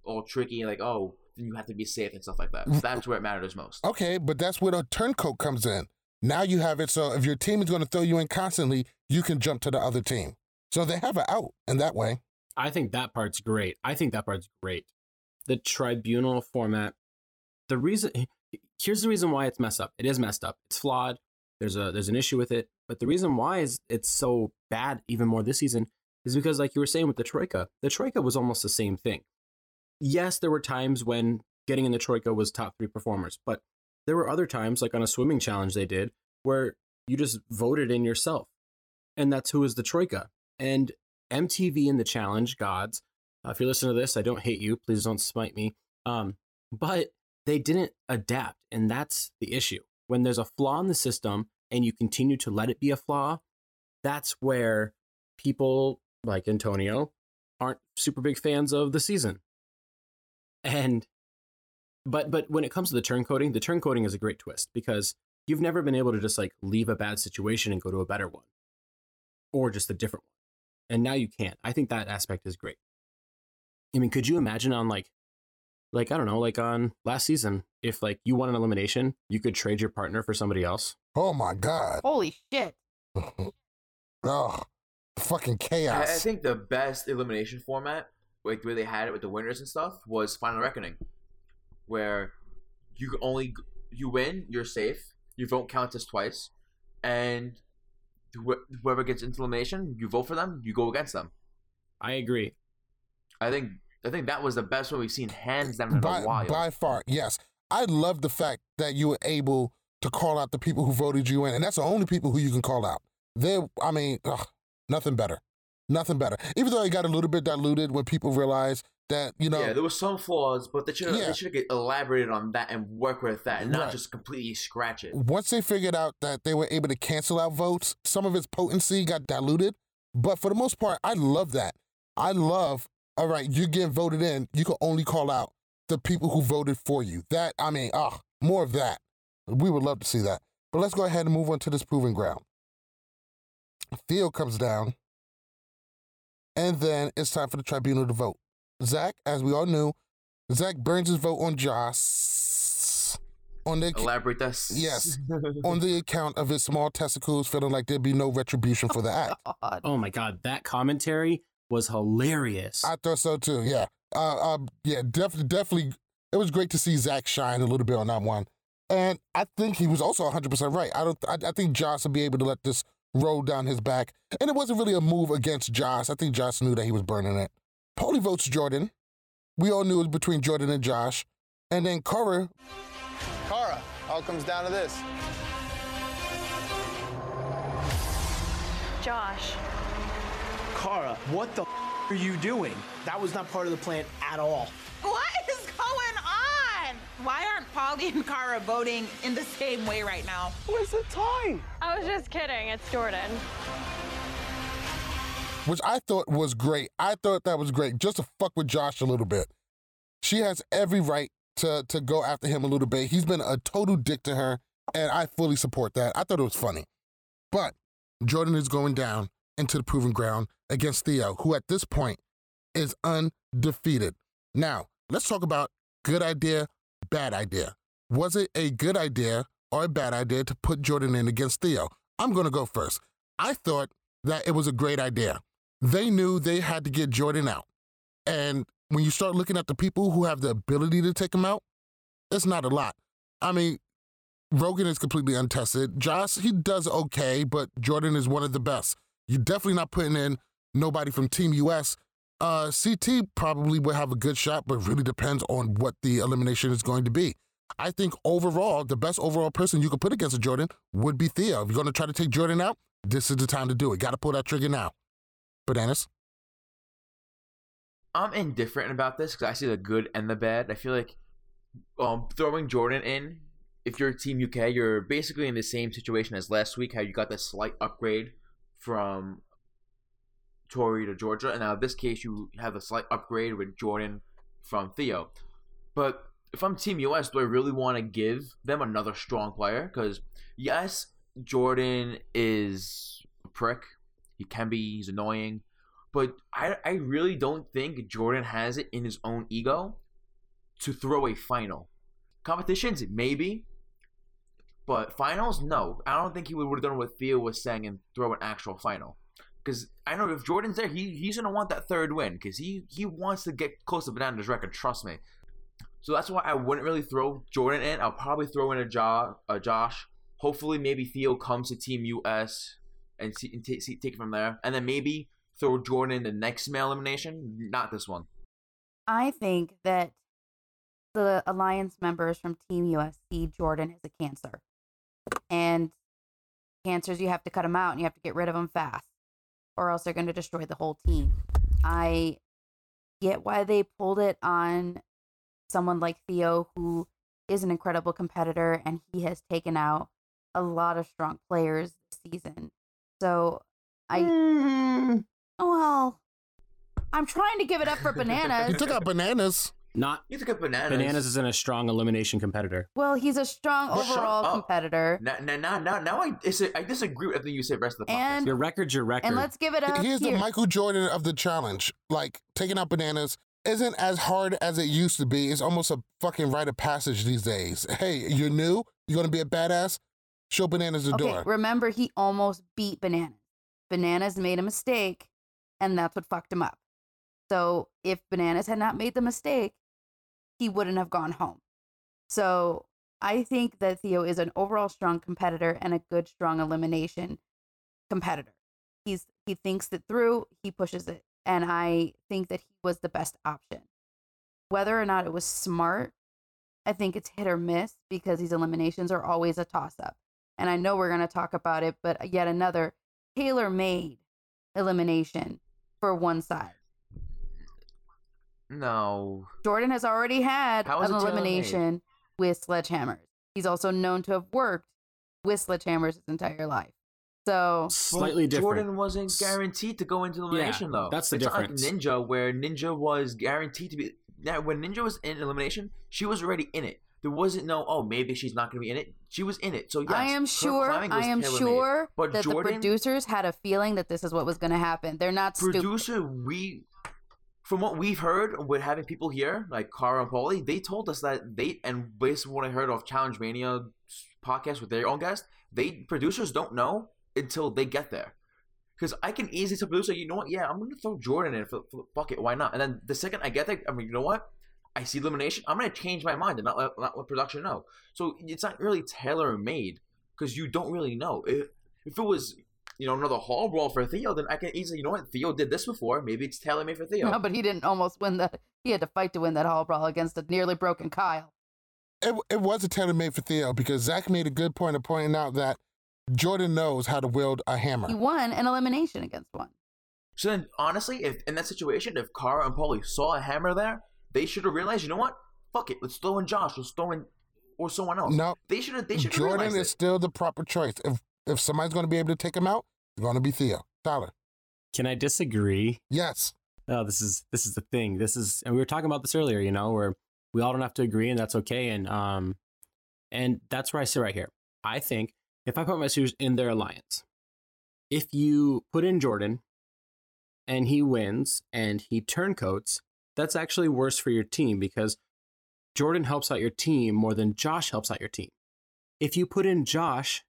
all tricky like oh then you have to be safe and stuff like that that's where it matters most Okay, but that's where the turncoat comes in. Now you have it so if your team is going to throw you in constantly, you can jump to the other team. So they have it out in that way. I think that part's great. I think that part's great. The tribunal format. The reason here's the reason why it's messed up. It is messed up. It's flawed. There's a there's an issue with it. But the reason why is it's so bad even more this season is because like you were saying with the troika, the troika was almost the same thing. Yes, there were times when getting in the troika was top three performers, but there were other times, like on a swimming challenge they did, where you just voted in yourself, and that's who was the troika. And MTV and the challenge gods, uh, if you're listening to this, I don't hate you. Please don't smite me. Um, but they didn't adapt, and that's the issue. When there's a flaw in the system and you continue to let it be a flaw, that's where people like Antonio aren't super big fans of the season. And but but when it comes to the turncoating, the turncoating is a great twist because you've never been able to just like leave a bad situation and go to a better one or just a different one. And now you can't. I think that aspect is great. I mean, could you imagine on like like I don't know, like on last season, if like you won an elimination, you could trade your partner for somebody else? Oh my god. Holy shit. oh, fucking I, I think the best elimination format, like where they had it with the winners and stuff, was Final Reckoning, where you only you win, you're safe, your vote counts as twice, and wh- whoever gets into elimination, you vote for them, you go against them. I agree. I think I think that was the best one we've seen hands down in by, a while. by far, yes. I love the fact that you were able to call out the people who voted you in, and that's the only people who you can call out. They, I mean, ugh, nothing better. Nothing better. Even though it got a little bit diluted when people realized that, you know, yeah, there was some flaws, but they should have Yeah. they should have elaborated on that and work with that, and not Right. just completely scratch it. once they figured out that they were able to cancel out votes, some of its potency got diluted. But for the most part, I love that. I love, all right, you're getting voted in. You can only call out the people who voted for you. That, I mean, ah, more of that. We would love to see that. But let's go ahead and move on to this proving ground. Theo comes down, and then it's time for the tribunal to vote. Zach, as we all knew, Zach burns his vote on Joss. On the Elaborate this. Yes, on the account of his small testicles, feeling like there'd be no retribution for the act. Oh my god, that commentary was hilarious. I thought so too. Yeah, uh, uh, yeah, definitely, definitely. It was great to see Zach shine a little bit on that one, and I think he was also 100 percent right. I don't. I, I think Josh will be able to let this roll down his back, and it wasn't really a move against Josh. I think Josh knew that he was burning it. Paulie votes Jordan. We all knew it was between Jordan and Josh, and then Cora Cara, all comes down to this. Josh. Cara, what the f- are you doing? That was not part of the plan at all. What is going on? Why aren't Paulie and Cara voting in the same way right now? Where's the time? I was just kidding. It's Jordan. which I thought was great. I thought that was great, just to fuck with Josh a little bit. She has every right to to go after him a little bit. He's been a total dick to her, and I fully support that. I thought it was funny. But Jordan is going down into the proven ground against Theo, who at this point is undefeated. Now, let's talk about good idea, bad idea. Was it a good idea or a bad idea to put Jordan in against Theo? I'm going to go first. I thought that it was a great idea. They knew they had to get Jordan out. And when you start looking at the people who have the ability to take him out, it's not a lot. I mean, Rogan is completely untested. Josh, he does okay, but Jordan is one of the best. You're definitely not putting in nobody from Team US. Uh, CT probably will have a good shot, but really depends on what the elimination is going to be. I think overall, the best overall person you could put against a Jordan would be Theo. If you're going to try to take Jordan out, this is the time to do it. Got to pull that trigger now. Bananas. I'm indifferent about this because I see the good and the bad. I feel like um, throwing Jordan in, if you're Team UK, you're basically in the same situation as last week, how you got the slight upgrade from Tori to Georgia, and now in this case you have a slight upgrade with Jordan from Theo. But if I'm Team US, do I really want to give them another strong player? Because yes, Jordan is a prick. He can be. He's annoying. But I, I really don't think Jordan has it in his own ego to throw a final. Competitions, maybe. But finals, no. I don't think he would have done what Theo was saying and throw an actual final. Because I know if Jordan's there, he, he's going to want that third win. Because he, he wants to get close to Banana's record, trust me. So that's why I wouldn't really throw Jordan in. I'll probably throw in a, jo- a Josh. Hopefully, maybe Theo comes to Team US and, see, and t- see, take it from there. And then maybe throw Jordan in the next male elimination, not this one. I think that the alliance members from Team US see Jordan as a cancer. And cancers, you have to cut them out and you have to get rid of them fast, or else they're going to destroy the whole team. I get why they pulled it on someone like Theo, who is an incredible competitor and he has taken out a lot of strong players this season. So I. Mm-hmm. Well, I'm trying to give it up for bananas. You took out bananas. Not You took out bananas. Bananas isn't a strong elimination competitor. Well, he's a strong Well, shut overall up. competitor. Now, now, now, now, now I, dis- I disagree with everything you said rest of the podcast. And- Your record's your record. And let's give it up. Here's the. Michael Jordan of the challenge. Like taking out bananas isn't as hard as it used to be. It's almost a fucking rite of passage these days. Hey, you're new. You're gonna be a badass. Show bananas the okay, door. remember he almost beat Bananas. Bananas made a mistake, and that's what fucked him up. So if Bananas had not made the mistake, he wouldn't have gone home. So I think that Theo is an overall strong competitor and a good, strong elimination competitor. He's he thinks it through, he pushes it, and I think that he was the best option. Whether or not it was smart, I think it's hit or miss because these eliminations are always a toss up. And I know we're going to talk about it, but yet another tailor made elimination for one side. No. Jordan has already had an elimination with sledgehammers. He's also known to have worked with sledgehammers his entire life. So Slightly But different. Jordan wasn't guaranteed to go into elimination though. that's the it's difference. Not like Ninja, where Ninja was guaranteed to be. Now, when Ninja was in elimination, she was already in it. There wasn't no, oh, maybe she's not going to be in it. She was in it. So yes, I am sure I am sure But that Jordan, the producers had a feeling that this is what was going to happen. They're not stupid. producer, we, from what we've heard with having people here like Cara and Paulie, they told us that they and based on what I heard of Challenge Mania podcast with their own guest, they producers don't know until they get there. Because I can easily tell producer, you know what? Yeah, I'm gonna throw Jordan in. For, for, fuck it, why not? And then the second I get there, I mean, you know what? I see elimination. I'm gonna change my mind and not let, not let production know. So it's not really tailor made because you don't really know. If, if it was, you know, another hall brawl for Theo, then I can easily, you know what? Theo did this before. Maybe it's tailor made for Theo. No, but he didn't almost win that. He had to fight to win that hall brawl against a nearly broken Kyle. It, it was a tailor made for Theo because Zach made a good point of pointing out that Jordan knows how to wield a hammer. He won an elimination against one. So then, honestly, if in that situation, if Cara and Paulie saw a hammer there, they should have realized, you know what? Fuck it, let's throw in Josh, let's throw in or someone else. No, they should have. They should Jordan is it. still the proper choice. If if somebody's going to be able to take him out, it's going to be Theo. Tyler. Can I disagree? Yes. Oh, this is this is the thing. This is, and we were talking about this earlier. You know, where we all don't have to agree, and that's okay. And um, and that's where I sit right here. I think if I put my shoes in their alliance, if you put in Jordan, and he wins, and he turncoats, that's actually worse for your team because Jordan helps out your team more than Josh helps out your team. If you put in Josh,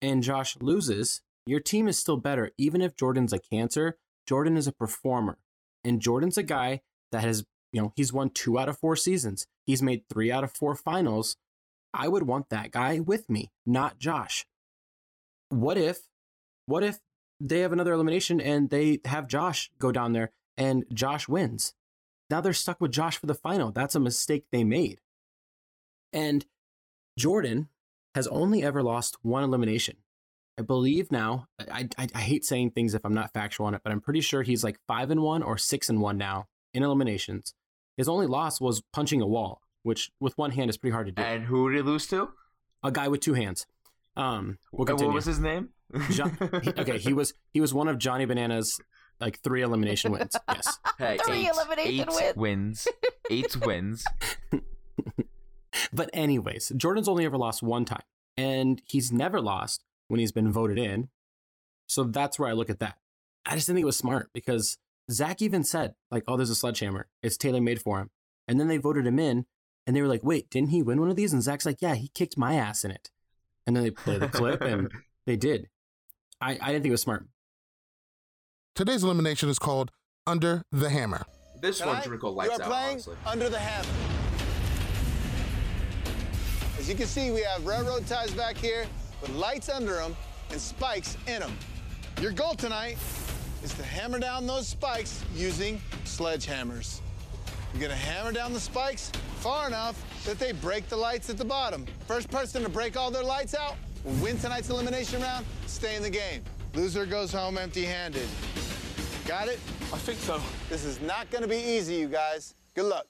and Josh loses, your team is still better. Even if Jordan's a cancer, Jordan is a performer. And Jordan's a guy that has, you know, he's won two out of four seasons. He's made three out of four finals. I would want that guy with me, not Josh. What if, what if they have another elimination and they have Josh go down there and Josh wins? Now they're stuck with Josh for the final. That's a mistake they made. And Jordan has only ever lost one elimination. I believe now. I, I I hate saying things if I'm not factual on it, but I'm pretty sure he's like five and one or six and one now in eliminations. His only loss was punching a wall, which with one hand is pretty hard to do. And who did he lose to? A guy with two hands. Um, we'll And what was his name? Jo- he- okay, he was he was one of Johnny Bananas like three elimination wins. Yes. Hey, Three eight, elimination eight wins. wins. Eight wins. But anyways, Jordan's only ever lost one time, and he's never lost when he's been voted in. So that's where I look at that. I just didn't think it was smart because Zach even said like, "Oh, there's a sledgehammer. It's tailor made for him." And then they voted him in, and they were like, "Wait, didn't he win one of these?" And Zach's like, "Yeah, he kicked my ass in it." And then they play the clip, and they did. I, I didn't think it was smart. Today's elimination is called Under the Hammer. This one Tonight, should be called you Lights are Out, playing honestly. Under the Hammer. As you can see, we have railroad ties back here with lights under them and spikes in them. Your goal tonight is to hammer down those spikes using sledgehammers. You're gonna hammer down the spikes far enough that they break the lights at the bottom. First person to break all their lights out will win tonight's elimination round, stay in the game. Loser goes home empty-handed. Got it? I think so. This is not gonna be easy, you guys. Good luck.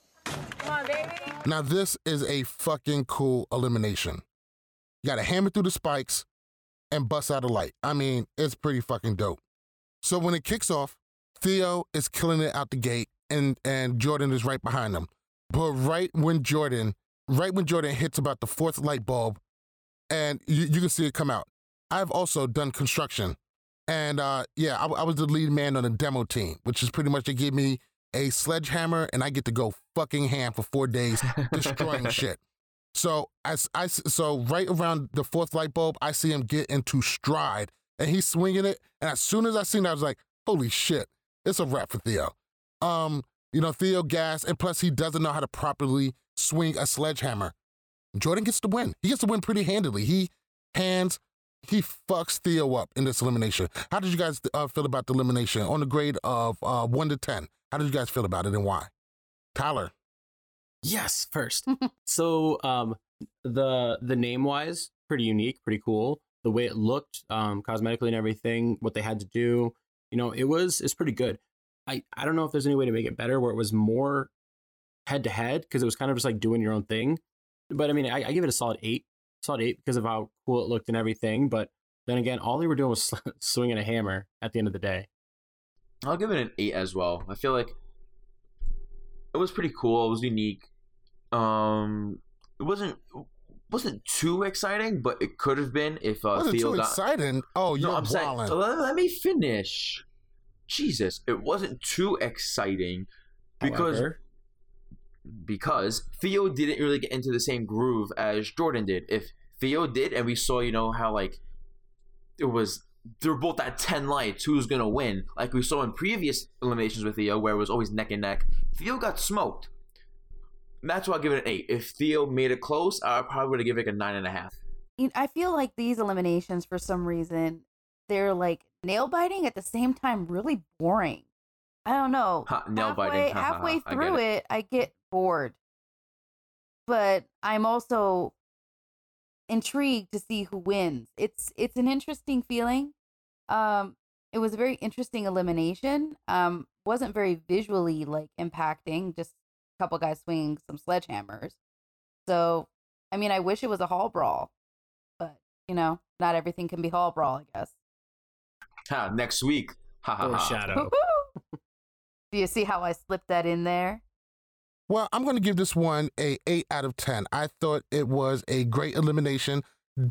Come on, baby. Now, this is a fucking cool elimination. You gotta hammer through the spikes and bust out a light. I mean, it's pretty fucking dope. So when it kicks off, Theo is killing it out the gate and, and Jordan is right behind him. But right when Jordan, right when Jordan hits about the fourth light bulb, and you, you can see it come out. I've also done construction. And uh, yeah, I, I was the lead man on a demo team, which is pretty much they give me a sledgehammer and I get to go fucking ham for four days destroying shit. So as I so right around the fourth light bulb, I see him get into stride and he's swinging it. And as soon as I seen it, I was like, holy shit, it's a wrap for Theo. Um, you know, Theo gas, and plus he doesn't know how to properly swing a sledgehammer. Jordan gets to win. He gets to win pretty handily. He hands, he fucks Theo up in this elimination. How did you guys uh, feel about the elimination on the grade of uh, one to ten? How did you guys feel about it and why? Tyler. Yes, first. so um the the name wise, pretty unique, pretty cool. the way it looked, um, cosmetically and everything, what they had to do. You know, it was it's pretty good. I I don't know if there's any way to make it better where it was more head to head because it was kind of just like doing your own thing. But I mean, I, I give it a solid eight, solid eight because of how cool it looked and everything. But then again, all they were doing was swinging a hammer at the end of the day. I'll give it an eight as well. I feel like it was pretty cool. It was unique. Um, it wasn't wasn't too exciting, but it could have been if uh, Wasn't Theo too got. exciting. Oh, you're no, I'm saying. Let, let me finish. Jesus, it wasn't too exciting because However- because Theo didn't really get into the same groove as Jordan did. If Theo did, and we saw, you know, how like it was they're both at 10 lights who's gonna win like we saw in previous eliminations with theo where it was always neck and neck theo got smoked that's why i'll give it an 8 if theo made it close i probably would have given it a nine and a half You- I feel like these eliminations, for some reason, they're like nail biting at the same time, really boring. I don't know. Ha, nail halfway, biting. Ha, ha, ha. halfway I through it. it, I get bored. But I'm also intrigued to see who wins. It's it's an interesting feeling. Um, it was a very interesting elimination. Um, wasn't very visually like impacting. Just a couple guys swinging some sledgehammers. So, I mean, I wish it was a hall brawl, but you know, not everything can be hall brawl. I guess. ha, next week ha, ha, ha. Foreshadow. Do you see how I slipped that in there? Well, I'm going to give this one a 8 out of 10. I thought it was a great elimination.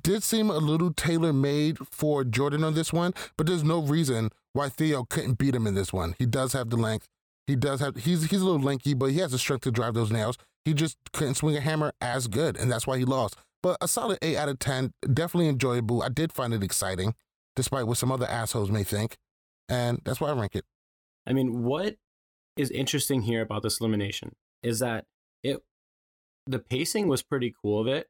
Did seem a little tailor made for Jordan on this one, but there's no reason why Theo couldn't beat him in this one. He does have the length. He does have he's he's a little lanky, but he has the strength to drive those nails. He just couldn't swing a hammer as good, and that's why he lost. But a solid 8 out of 10, definitely enjoyable. I did find it exciting, despite what some other assholes may think. And that's why I rank it. I mean, what is interesting here about this elimination is that it the pacing was pretty cool of it.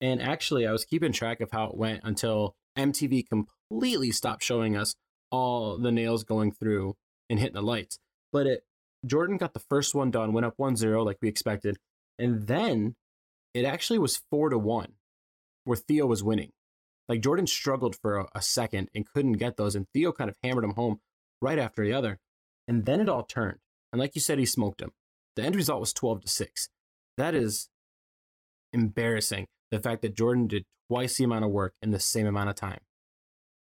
And actually, I was keeping track of how it went until MTV completely stopped showing us all the nails going through and hitting the lights. But it Jordan got the first one done, went up 1-0 like we expected. And then it actually was 4 to 1 where Theo was winning. Like Jordan struggled for a, a second and couldn't get those and Theo kind of hammered him home right after the other. And then it all turned. And like you said, he smoked him. The end result was 12 to 6. That is embarrassing. The fact that Jordan did twice the amount of work in the same amount of time.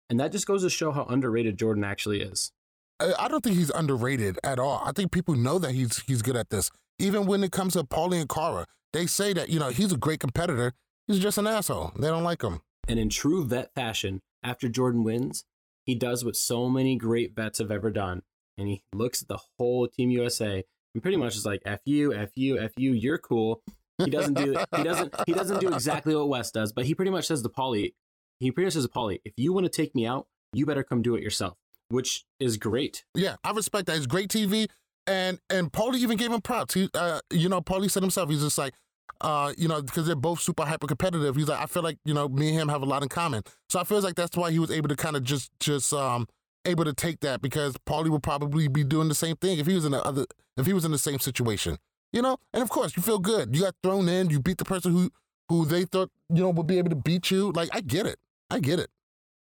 And that just goes to show how underrated Jordan actually is. I don't think he's underrated at all. I think people know that he's he's good at this. Even when it comes to Paulie and Cara, they say that you know he's a great competitor. He's just an asshole. They don't like him. And in true vet fashion, after Jordan wins, he does what so many great vets have ever done. And he looks at the whole Team USA and pretty much is like, F you, F you, F you, you're cool. He doesn't do he doesn't he doesn't do exactly what Wes does, but he pretty much says to Paulie, he pretty much says to Paulie, if you want to take me out, you better come do it yourself. Which is great. Yeah, I respect that. It's great TV, and and Paulie even gave him props. He, uh, you know, Paulie said himself, he's just like, uh, you know, because they're both super hyper competitive. He's like, I feel like you know, me and him have a lot in common. So I feel like that's why he was able to kind of just just um able to take that because Paulie would probably be doing the same thing if he was in the other if he was in the same situation. You know, and of course you feel good. You got thrown in. You beat the person who who they thought you know would be able to beat you. Like I get it. I get it.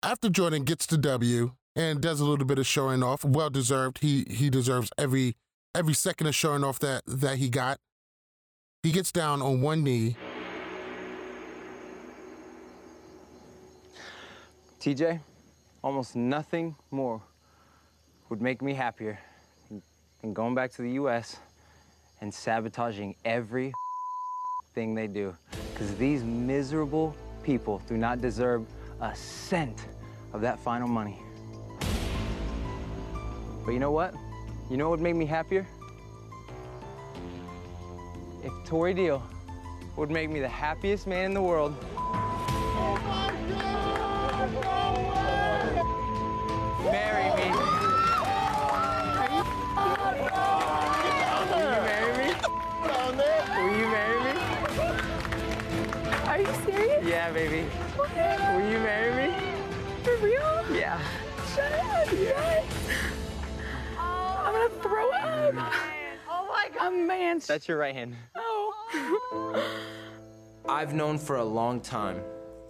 After Jordan gets the W and does a little bit of showing off, well deserved. He he deserves every every second of showing off that that he got. He gets down on one knee. TJ, almost nothing more would make me happier than going back to the US and sabotaging every thing they do. Because these miserable people do not deserve a cent of that final money. But you know what? You know what would make me happier? If Tori Deal would make me the happiest man in the world. Shut up. Yes. I'm gonna throw up. Oh my god. man. That's your right hand. Oh. I've known for a long time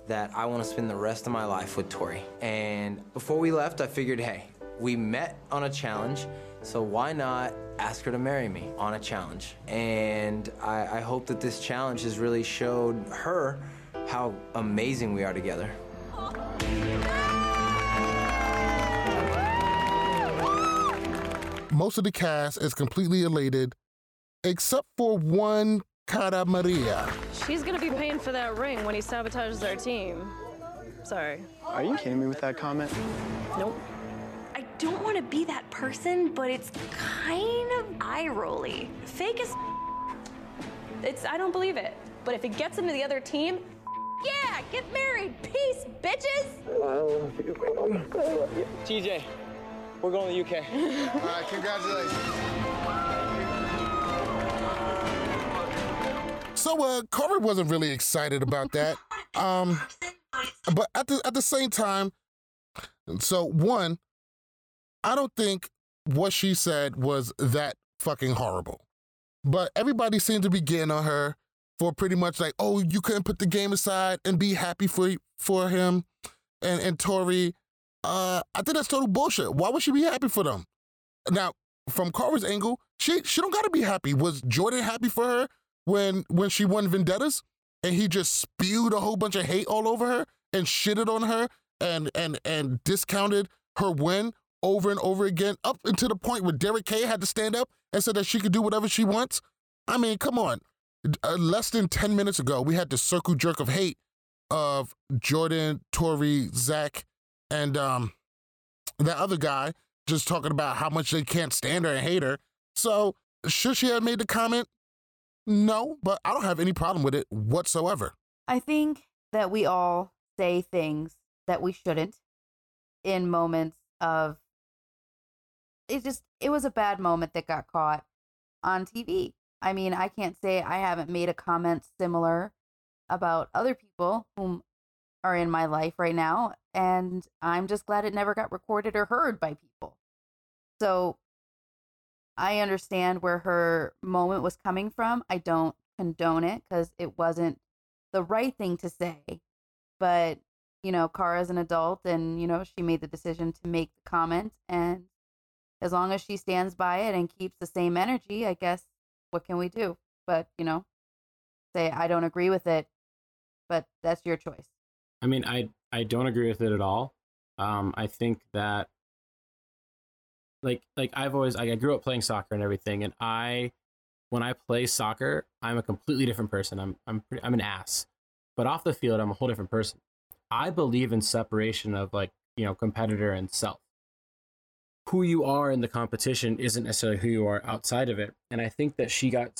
that I want to spend the rest of my life with Tori. And before we left, I figured, hey, we met on a challenge, so why not ask her to marry me on a challenge? And I, I hope that this challenge has really showed her how amazing we are together. Oh, Most of the cast is completely elated, except for one Cara Maria. She's gonna be paying for that ring when he sabotages our team. Sorry. Are you kidding me with that comment? Nope. I don't want to be that person, but it's kind of eye rolly. Fake as it's I don't believe it. But if it gets him to the other team, yeah, get married. Peace, bitches. TJ, we're going to the UK. All right, congratulations. So uh Corey wasn't really excited about that. Um but at the at the same time, so one, I don't think what she said was that fucking horrible. But everybody seemed to be getting on her for pretty much like, oh, you couldn't put the game aside and be happy for for him and and Tori. Uh, I think that's total bullshit. Why would she be happy for them? Now, from Cara's angle, she she don't gotta be happy. Was Jordan happy for her when when she won Vendettas and he just spewed a whole bunch of hate all over her and shitted on her and and and discounted her win over and over again up until the point where Derrick Kay had to stand up and said that she could do whatever she wants. I mean, come on. Uh, less than 10 minutes ago, we had the circle jerk of hate of Jordan, Tori, Zach, and um that other guy just talking about how much they can't stand her and hate her. So, should she have made the comment? No, but I don't have any problem with it whatsoever. I think that we all say things that we shouldn't in moments of it just it was a bad moment that got caught on TV. I mean, I can't say I haven't made a comment similar about other people whom are in my life right now and I'm just glad it never got recorded or heard by people. So I understand where her moment was coming from. I don't condone it because it wasn't the right thing to say. But, you know, Cara's an adult and, you know, she made the decision to make the comment. And as long as she stands by it and keeps the same energy, I guess, what can we do? But, you know, say, I don't agree with it, but that's your choice. I mean, I I don't agree with it at all. Um, I think that like like I've always like, I grew up playing soccer and everything, and I when I play soccer, I'm a completely different person. I'm I'm pretty, I'm an ass, but off the field, I'm a whole different person. I believe in separation of like you know competitor and self. Who you are in the competition isn't necessarily who you are outside of it, and I think that she got.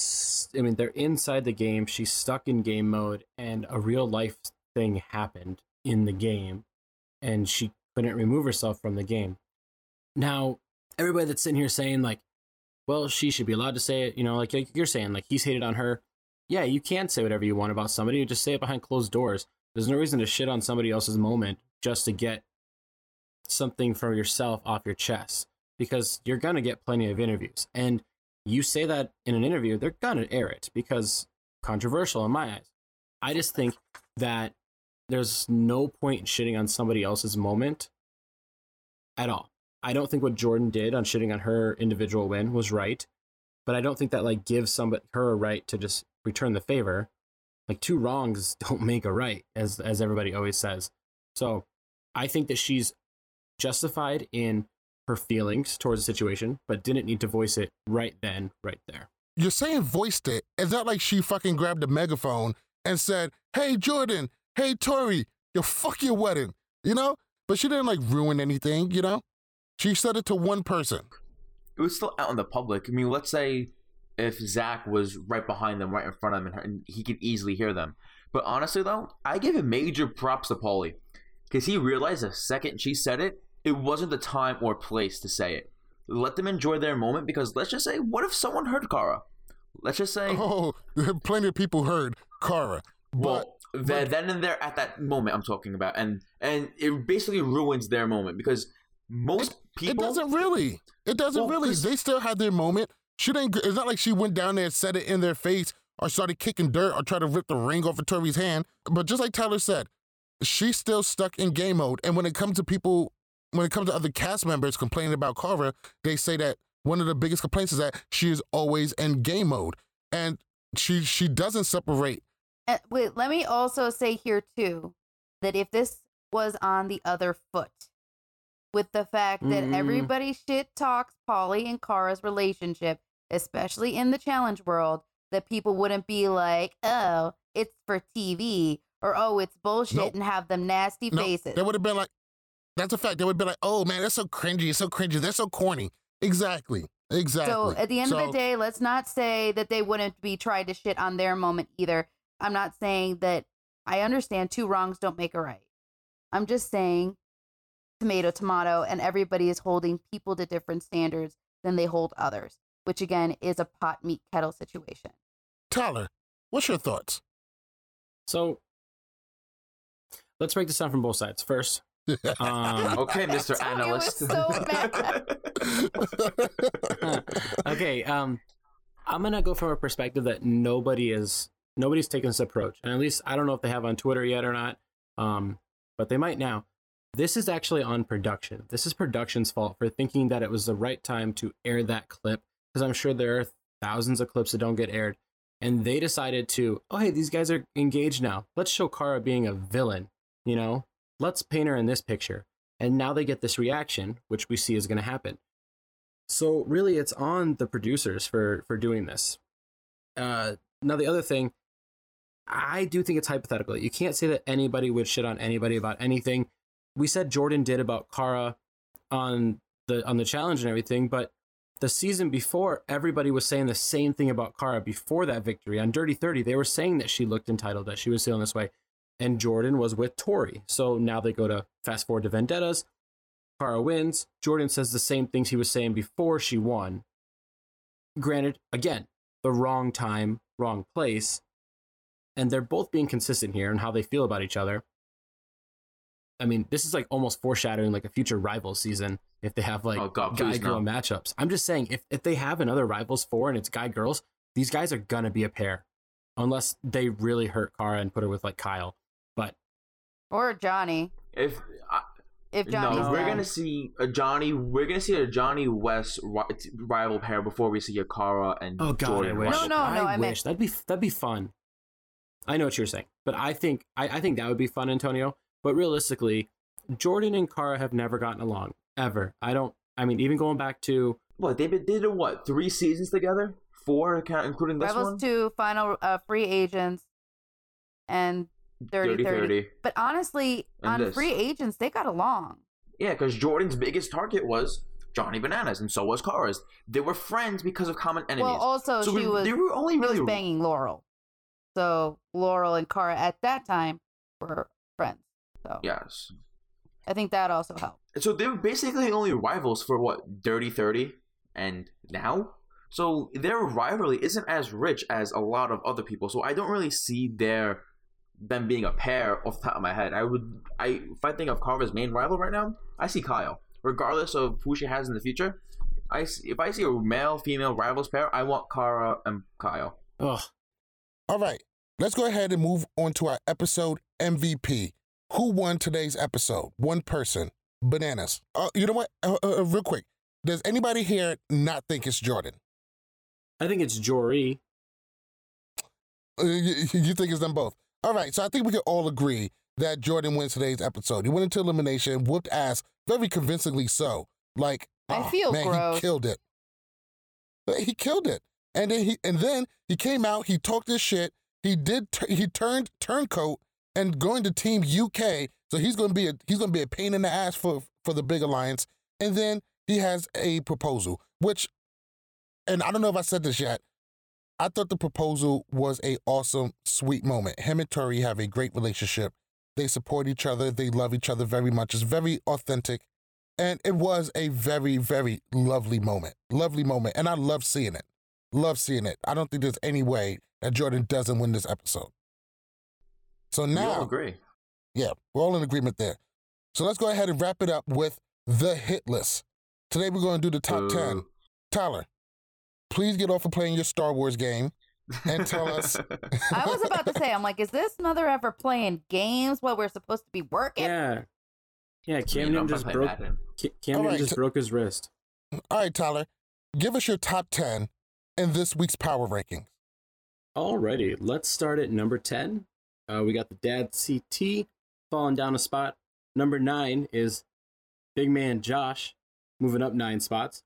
I mean, they're inside the game. She's stuck in game mode, and a real life thing happened in the game, and she couldn't remove herself from the game. Now, everybody that's sitting here saying like, well, she should be allowed to say it, you know, like you're saying, like he's hated on her. Yeah, you can say whatever you want about somebody. Just say it behind closed doors. There's no reason to shit on somebody else's moment just to get something from yourself off your chest because you're gonna get plenty of interviews. And you say that in an interview, they're gonna air it because controversial in my eyes. I just think that there's no point in shitting on somebody else's moment at all. I don't think what Jordan did on shitting on her individual win was right, but I don't think that like gives somebody her a right to just return the favor. Like two wrongs don't make a right, as as everybody always says. So I think that she's justified in her feelings towards the situation, but didn't need to voice it right then, right there. You're saying voiced it. It's not like she fucking grabbed a megaphone and said, Hey, Jordan, hey, Tori, yo, fuck your wedding, you know? But she didn't like ruin anything, you know? She said it to one person. it was still out in the public. I mean, let's say if Zach was right behind them, right in front of them, and, he could easily hear them. But honestly, though, I give a major props to Paulie because he realized the second she said it, it wasn't the time or place to say it. Let them enjoy their moment because let's just say, what if someone heard Cara? Let's just say, Oh, plenty of people heard Cara, But well, then, then and there at that moment I'm talking about, and and it basically ruins their moment because most people it doesn't really. It doesn't Well, really. They still had their moment. She didn't. It's not like she went down there and said it in their face or started kicking dirt or tried to rip the ring off of Tori's hand. But just like Tyler said, she's still stuck in game mode. And when it comes to people, when it comes to other cast members complaining about Cara, they say that one of the biggest complaints is that she is always in game mode, and she she doesn't separate. Uh, wait, let me also say here too that if this was on the other foot, with the fact that Mhm. everybody shit talks Paulie and Cara's relationship, especially in the challenge world, that people wouldn't be like, oh, it's for TV or oh, it's bullshit Nope. and have them nasty No, faces. they would have been like, that's a fact. They would be like, oh man, that's so cringy, it's so cringy, they're so corny. Exactly, exactly. So at the end of the day, let's not say that they wouldn't be trying to shit on their moment either. I'm not saying that I understand two wrongs don't make a right. I'm just saying tomato, tomato, and everybody is holding people to different standards than they hold others, which again is a pot meat kettle situation. Tyler, what's your thoughts? So let's break this down from both sides. First, um, Okay, Mr. Analyst. okay, um, I'm gonna go from a perspective that nobody is nobody's taken this approach, and at least I don't know if they have on Twitter yet or not, um, but they might now. This is actually on production. This is production's fault for thinking that it was the right time to air that clip, because I'm sure there are thousands of clips that don't get aired, and they decided to, oh hey, these guys are engaged now. Let's show Cara being a villain. You know, let's paint her in this picture, and now they get this reaction, which we see is going to happen. So really, it's on the producers for for doing this. Uh, now the other thing, I do think it's hypothetical. You can't say that anybody would shit on anybody about anything. We said Jordan did about Cara on the on the challenge and everything, but the season before, everybody was saying the same thing about Cara before that victory on Dirty Thirty. They were saying that she looked entitled, that she was feeling this way, and Jordan was with Tori. So now they go to fast forward to Vendettas. Cara wins. Jordan says the same things he was saying before she won. Granted, again, the wrong time, wrong place. And they're both being consistent here in how they feel about each other. I mean, this is like almost foreshadowing like a future rival season if they have like Oh, God, guy girl no. matchups. I'm just saying if, if they have another rivals four and it's guy girls, these guys are gonna be a pair. Unless they really hurt Cara and put her with like Kyle. But Or Johnny. If I, If Johnny's no, we're done. gonna see a Johnny. We're gonna see a Johnny Wes rival pair before we see a Cara and Oh God, Jordan. I wish. No, no, no, I, I meant- wish that'd be that'd be fun. I know what you're saying, but I think I, I think that would be fun, Antonio. But realistically, Jordan and Cara have never gotten along ever. I don't. I mean, even going back to What they've been did what three seasons together? Four, account- including this Rebels one. 2, Final uh, Free Agents, and 30 30, 30. 30. But honestly, And on this. Free Agents, they got along. Yeah, because Jordan's biggest target was Johnny Bananas, and so was Cara's. They were friends because of common enemies. Well, also, So she we- was, they were only really was banging Laurel. So Laurel and Cara at that time were friends. So yes. I think that also helped. So they were basically only rivals for what Dirty Thirty, and now. So their rivalry isn't as rich as a lot of other people. So I don't really see their them being a pair off the top of my head. I would I if I think of Cara's main rival right now, I see Kyle. Regardless of who she has in the future, I see, if I see a male female rivals pair, I want Cara and Kyle. Ugh. All right, let's go ahead and move on to our episode MVP. Who won today's episode? One person. Bananas. Uh, you know what? Uh, uh, real quick. Does anybody here not think it's Jordan? I think it's Jory. Uh, you, you think it's them both? All right, so I think we can all agree that Jordan wins today's episode. He went into elimination, whooped ass, very convincingly so. Like, I oh, feel man, gross. he killed it. Uh, He killed it, and then he and then he came out. He talked his shit. He did. T- he turned turncoat and going to Team UK. So he's going to be a he's going to be a pain in the ass for for the big alliance. And then he has a proposal, which, and I don't know if I said this yet. I thought the proposal was a awesome, sweet moment. Him and Tori have a great relationship. They support each other. They love each other very much. It's very authentic. And it was a very, very lovely moment. Lovely moment. And I love seeing it. Love seeing it. I don't think there's any way that Jordan doesn't win this episode. So We now, all agree. yeah, we're all in agreement there. So let's go ahead and wrap it up with the hit list. Today we're going to do the top 10. Tyler, please get off of playing your Star Wars game. and tell us. I was about to say, I'm like, is this mother ever playing games while we're supposed to be working? Yeah. Yeah, Cam You know, Newton just broke Madden. Ca- Cam Newton right, just t- broke his wrist. All right, Tyler, give us your top 10 in this week's power rankings. Alrighty, let's start at number 10. Uh, we got the dad CT falling down a spot. Number 9 is big man Josh moving up 9 spots.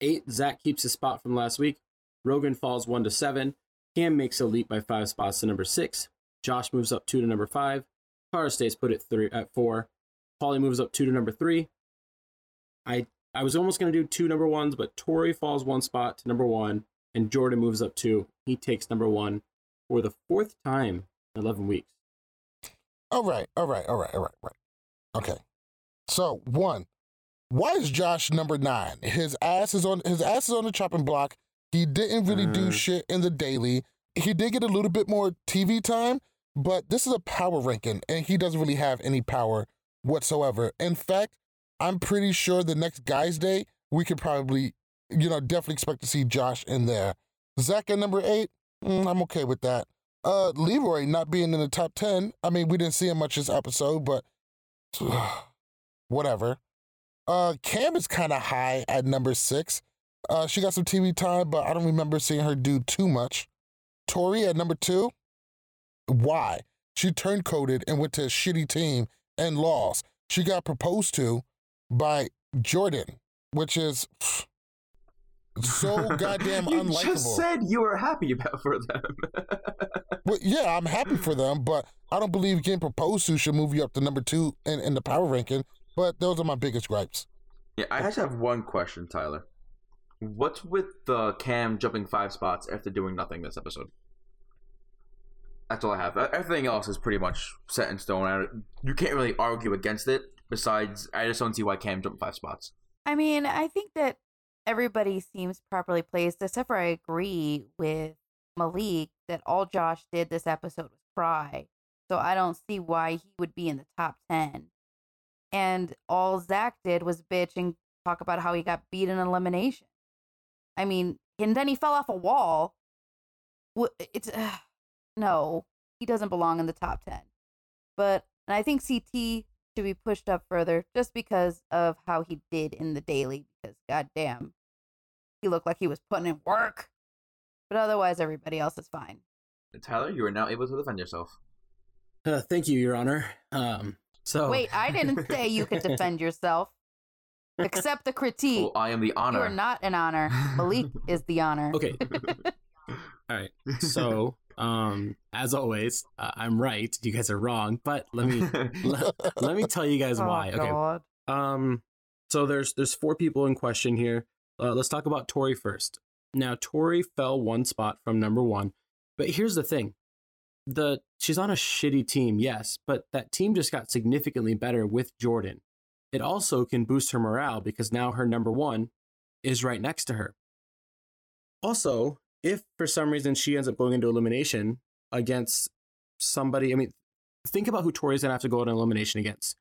8, Zach keeps his spot from last week. Rogan falls 1 to 7. Cam makes a leap by 5 spots to number 6. Josh moves up 2 to number 5. Cara stays put at, three, at 4. Paulie moves up 2 to number 3. I I was almost to do two number ones, but Tori falls one spot to number one, and Jordan moves up two. He takes number one for the fourth time in 11 weeks. All right, all right, all right, all right, right. Okay. So one, why is Josh number nine? His ass is on his ass is on the chopping block. He didn't really do Uh. shit in the daily. He did get a little bit more TV time, but this is a power ranking, and he doesn't really have any power whatsoever. In fact, I'm pretty sure the next guys' day we could probably, you know, definitely expect to see Josh in there. Zach at number eight, mm, I'm okay with that. Uh, Leroy not being in the top ten. I mean, we didn't see him much this episode, but whatever. Uh, Cam is kind of high at number six. Uh, she got some TV time, but I don't remember seeing her do too much. Tori at number two. Why? She turned coded and went to a shitty team and lost. She got proposed to by Jordan, which is so goddamn you unlikable. just said you were happy about for them. Well, yeah, I'm happy for them, but I don't believe getting proposed to should move you up to number two in, in the power ranking. But those are my biggest gripes. yeah, I just have one question, Tyler. What's with the Cam jumping five spots after doing nothing this episode? That's all I have. Everything else is pretty much set in stone. I- You can't really argue against it. Besides, I just don't see why Cam jumped five spots. I mean, I think that everybody seems properly placed, except for I agree with Malik that all Josh did this episode was cry. So I don't see why he would be in the top 10. And all Zach did was bitch and talk about how he got beat in elimination. I mean, and then he fell off a wall. It's uh, no, he doesn't belong in the top 10. But and I think CT should be pushed up further just because of how he did in the daily. Because goddamn, he looked like he was putting in work. But otherwise, everybody else is fine. Tyler, you are now able to defend yourself. Uh, thank you, Your Honor. Um, so Wait, I didn't say you could defend yourself. Accept the critique. Well, I am the honor. You are not an honor. Malik is the honor. Okay. All right. So, um, as always, uh, I'm right. You guys are wrong. But let me let, let me tell you guys Oh, why. Okay. God. Um, so there's there's four people in question here. Uh, let's talk about Tori first. Now, Tori fell one spot from number one, but here's the thing: the she's on a shitty team, yes, but that team just got significantly better with Jordan. It also can boost her morale because now her number one is right next to her. Also, if for some reason she ends up going into elimination against somebody, I mean, think about who Tori's gonna have to go into elimination against.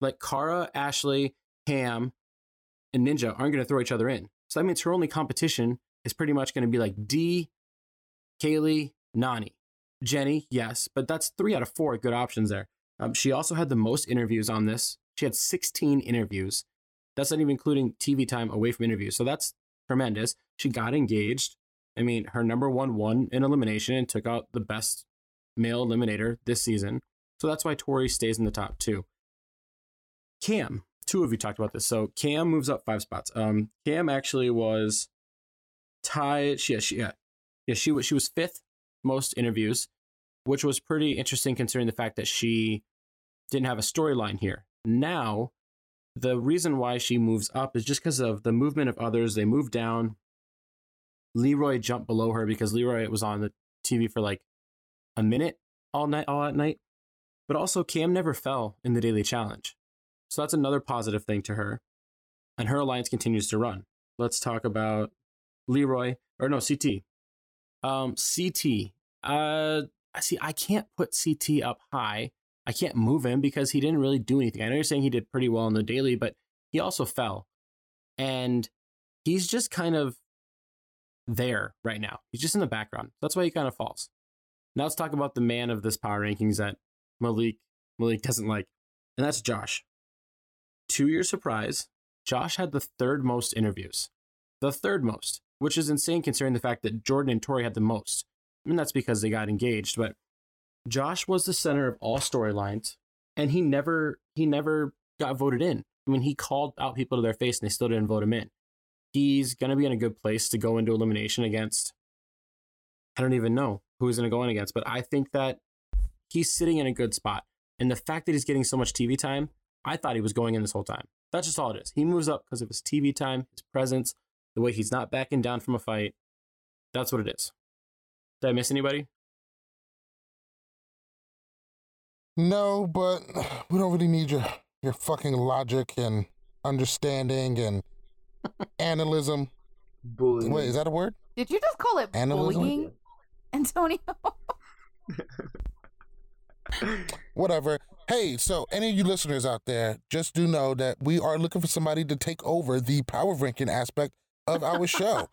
Like Cara, Ashley, Ham, and Ninja aren't gonna throw each other in. So that means her only competition is pretty much gonna be like D, Kayleigh, Nany. Jenny, yes, but that's three out of four good options there. Um, she also had the most interviews on this. She had 16 interviews. That's not even including TV time away from interviews. So that's tremendous. She got engaged. I mean, her number one won in elimination and took out the best male eliminator this season. So that's why Tori stays in the top two. Cam, two of you talked about this. So Cam moves up five spots. Um, Cam actually was tied. She, yeah, she, yeah, yeah, she was she was fifth most interviews, which was pretty interesting considering the fact that she didn't have a storyline here. Now, the reason why she moves up is just because of the movement of others. They move down. Leroy jumped below her because Leroy was on the TV for like a minute all night, all at night. But also, Cam never fell in the daily challenge. So that's another positive thing to her. And her alliance continues to run. Let's talk about Leroy, or no, CT. Um, CT. Uh, see, I can't put CT up high. I can't move him because he didn't really do anything. I know you're saying he did pretty well in the daily, but he also fell. And he's just kind of there right now. He's just in the background. That's why he kind of falls. Now let's talk about the man of this power rankings that Malik Malik doesn't like, and that's Josh. To your surprise, Josh had the third most interviews, the third most, which is insane considering the fact that Jordan and Tori had the most. I mean, that's because they got engaged, but Josh was the center of all storylines, and he never he never got voted in. I mean, he called out people to their face, and they still didn't vote him in. He's gonna be in a good place to go into elimination against. I don't even know who he's gonna go in against, but I think that he's sitting in a good spot. And the fact that he's getting so much TV time, I thought he was going in this whole time. That's just all it is. He moves up because of his TV time, his presence, the way he's not backing down from a fight. That's what it is. Did I miss anybody? No, but we don't really need your your fucking logic and understanding and analysm. Bullying. Wait, is that a word? Did you just call it Analyzing? bullying, Antonio? Whatever. Hey, so any of you listeners out there, just do know that we are looking for somebody to take over the power ranking aspect of our show.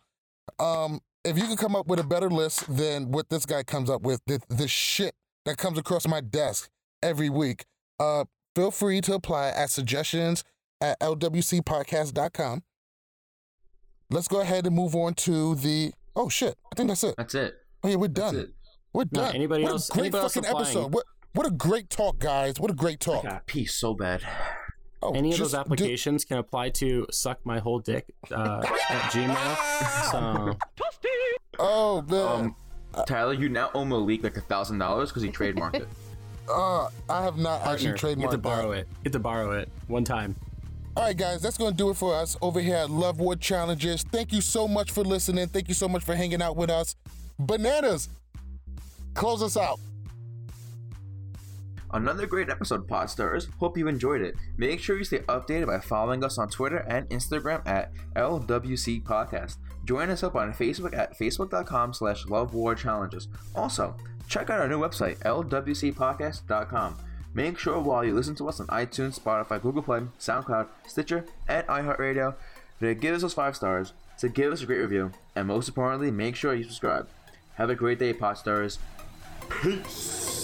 um, if you can come up with a better list than what this guy comes up with, the, the shit that comes across my desk every week, uh, feel free to apply at suggestions at lwcpodcast.com. Let's go ahead and move on to the. Oh shit! I think that's it. That's it. Oh yeah, we're done. it. We're No, done. anybody what else- A great anybody fucking applying? episode. What what a great talk, guys. What a great talk. I got pee so bad. Oh, Any of just those do- applications can apply to suck my whole dick uh, at Gmail. So Oh man. Um, Tyler, you now owe Malik like a thousand dollars because he trademarked it. Uh, I have not actually partner, you have to borrow that. it. You have to borrow it one time. All right, guys, that's going to do it for us over here at Love War Challenges. Thank you so much for listening. Thank you so much for hanging out with us. Bananas, close us out. Another great episode, Podstars. Hope you enjoyed it. Make sure you stay updated by following us on Twitter and Instagram at LWC Podcast. Join us up on Facebook at facebook.com slash Love War Challenges. Also, check out our new website, lwcpodcast.com. Make sure while you listen to us on iTunes, Spotify, Google Play, SoundCloud, Stitcher, and iHeartRadio to give us five stars, to give us a great review, and most importantly, make sure you subscribe. Have a great day, Podstars. Peace.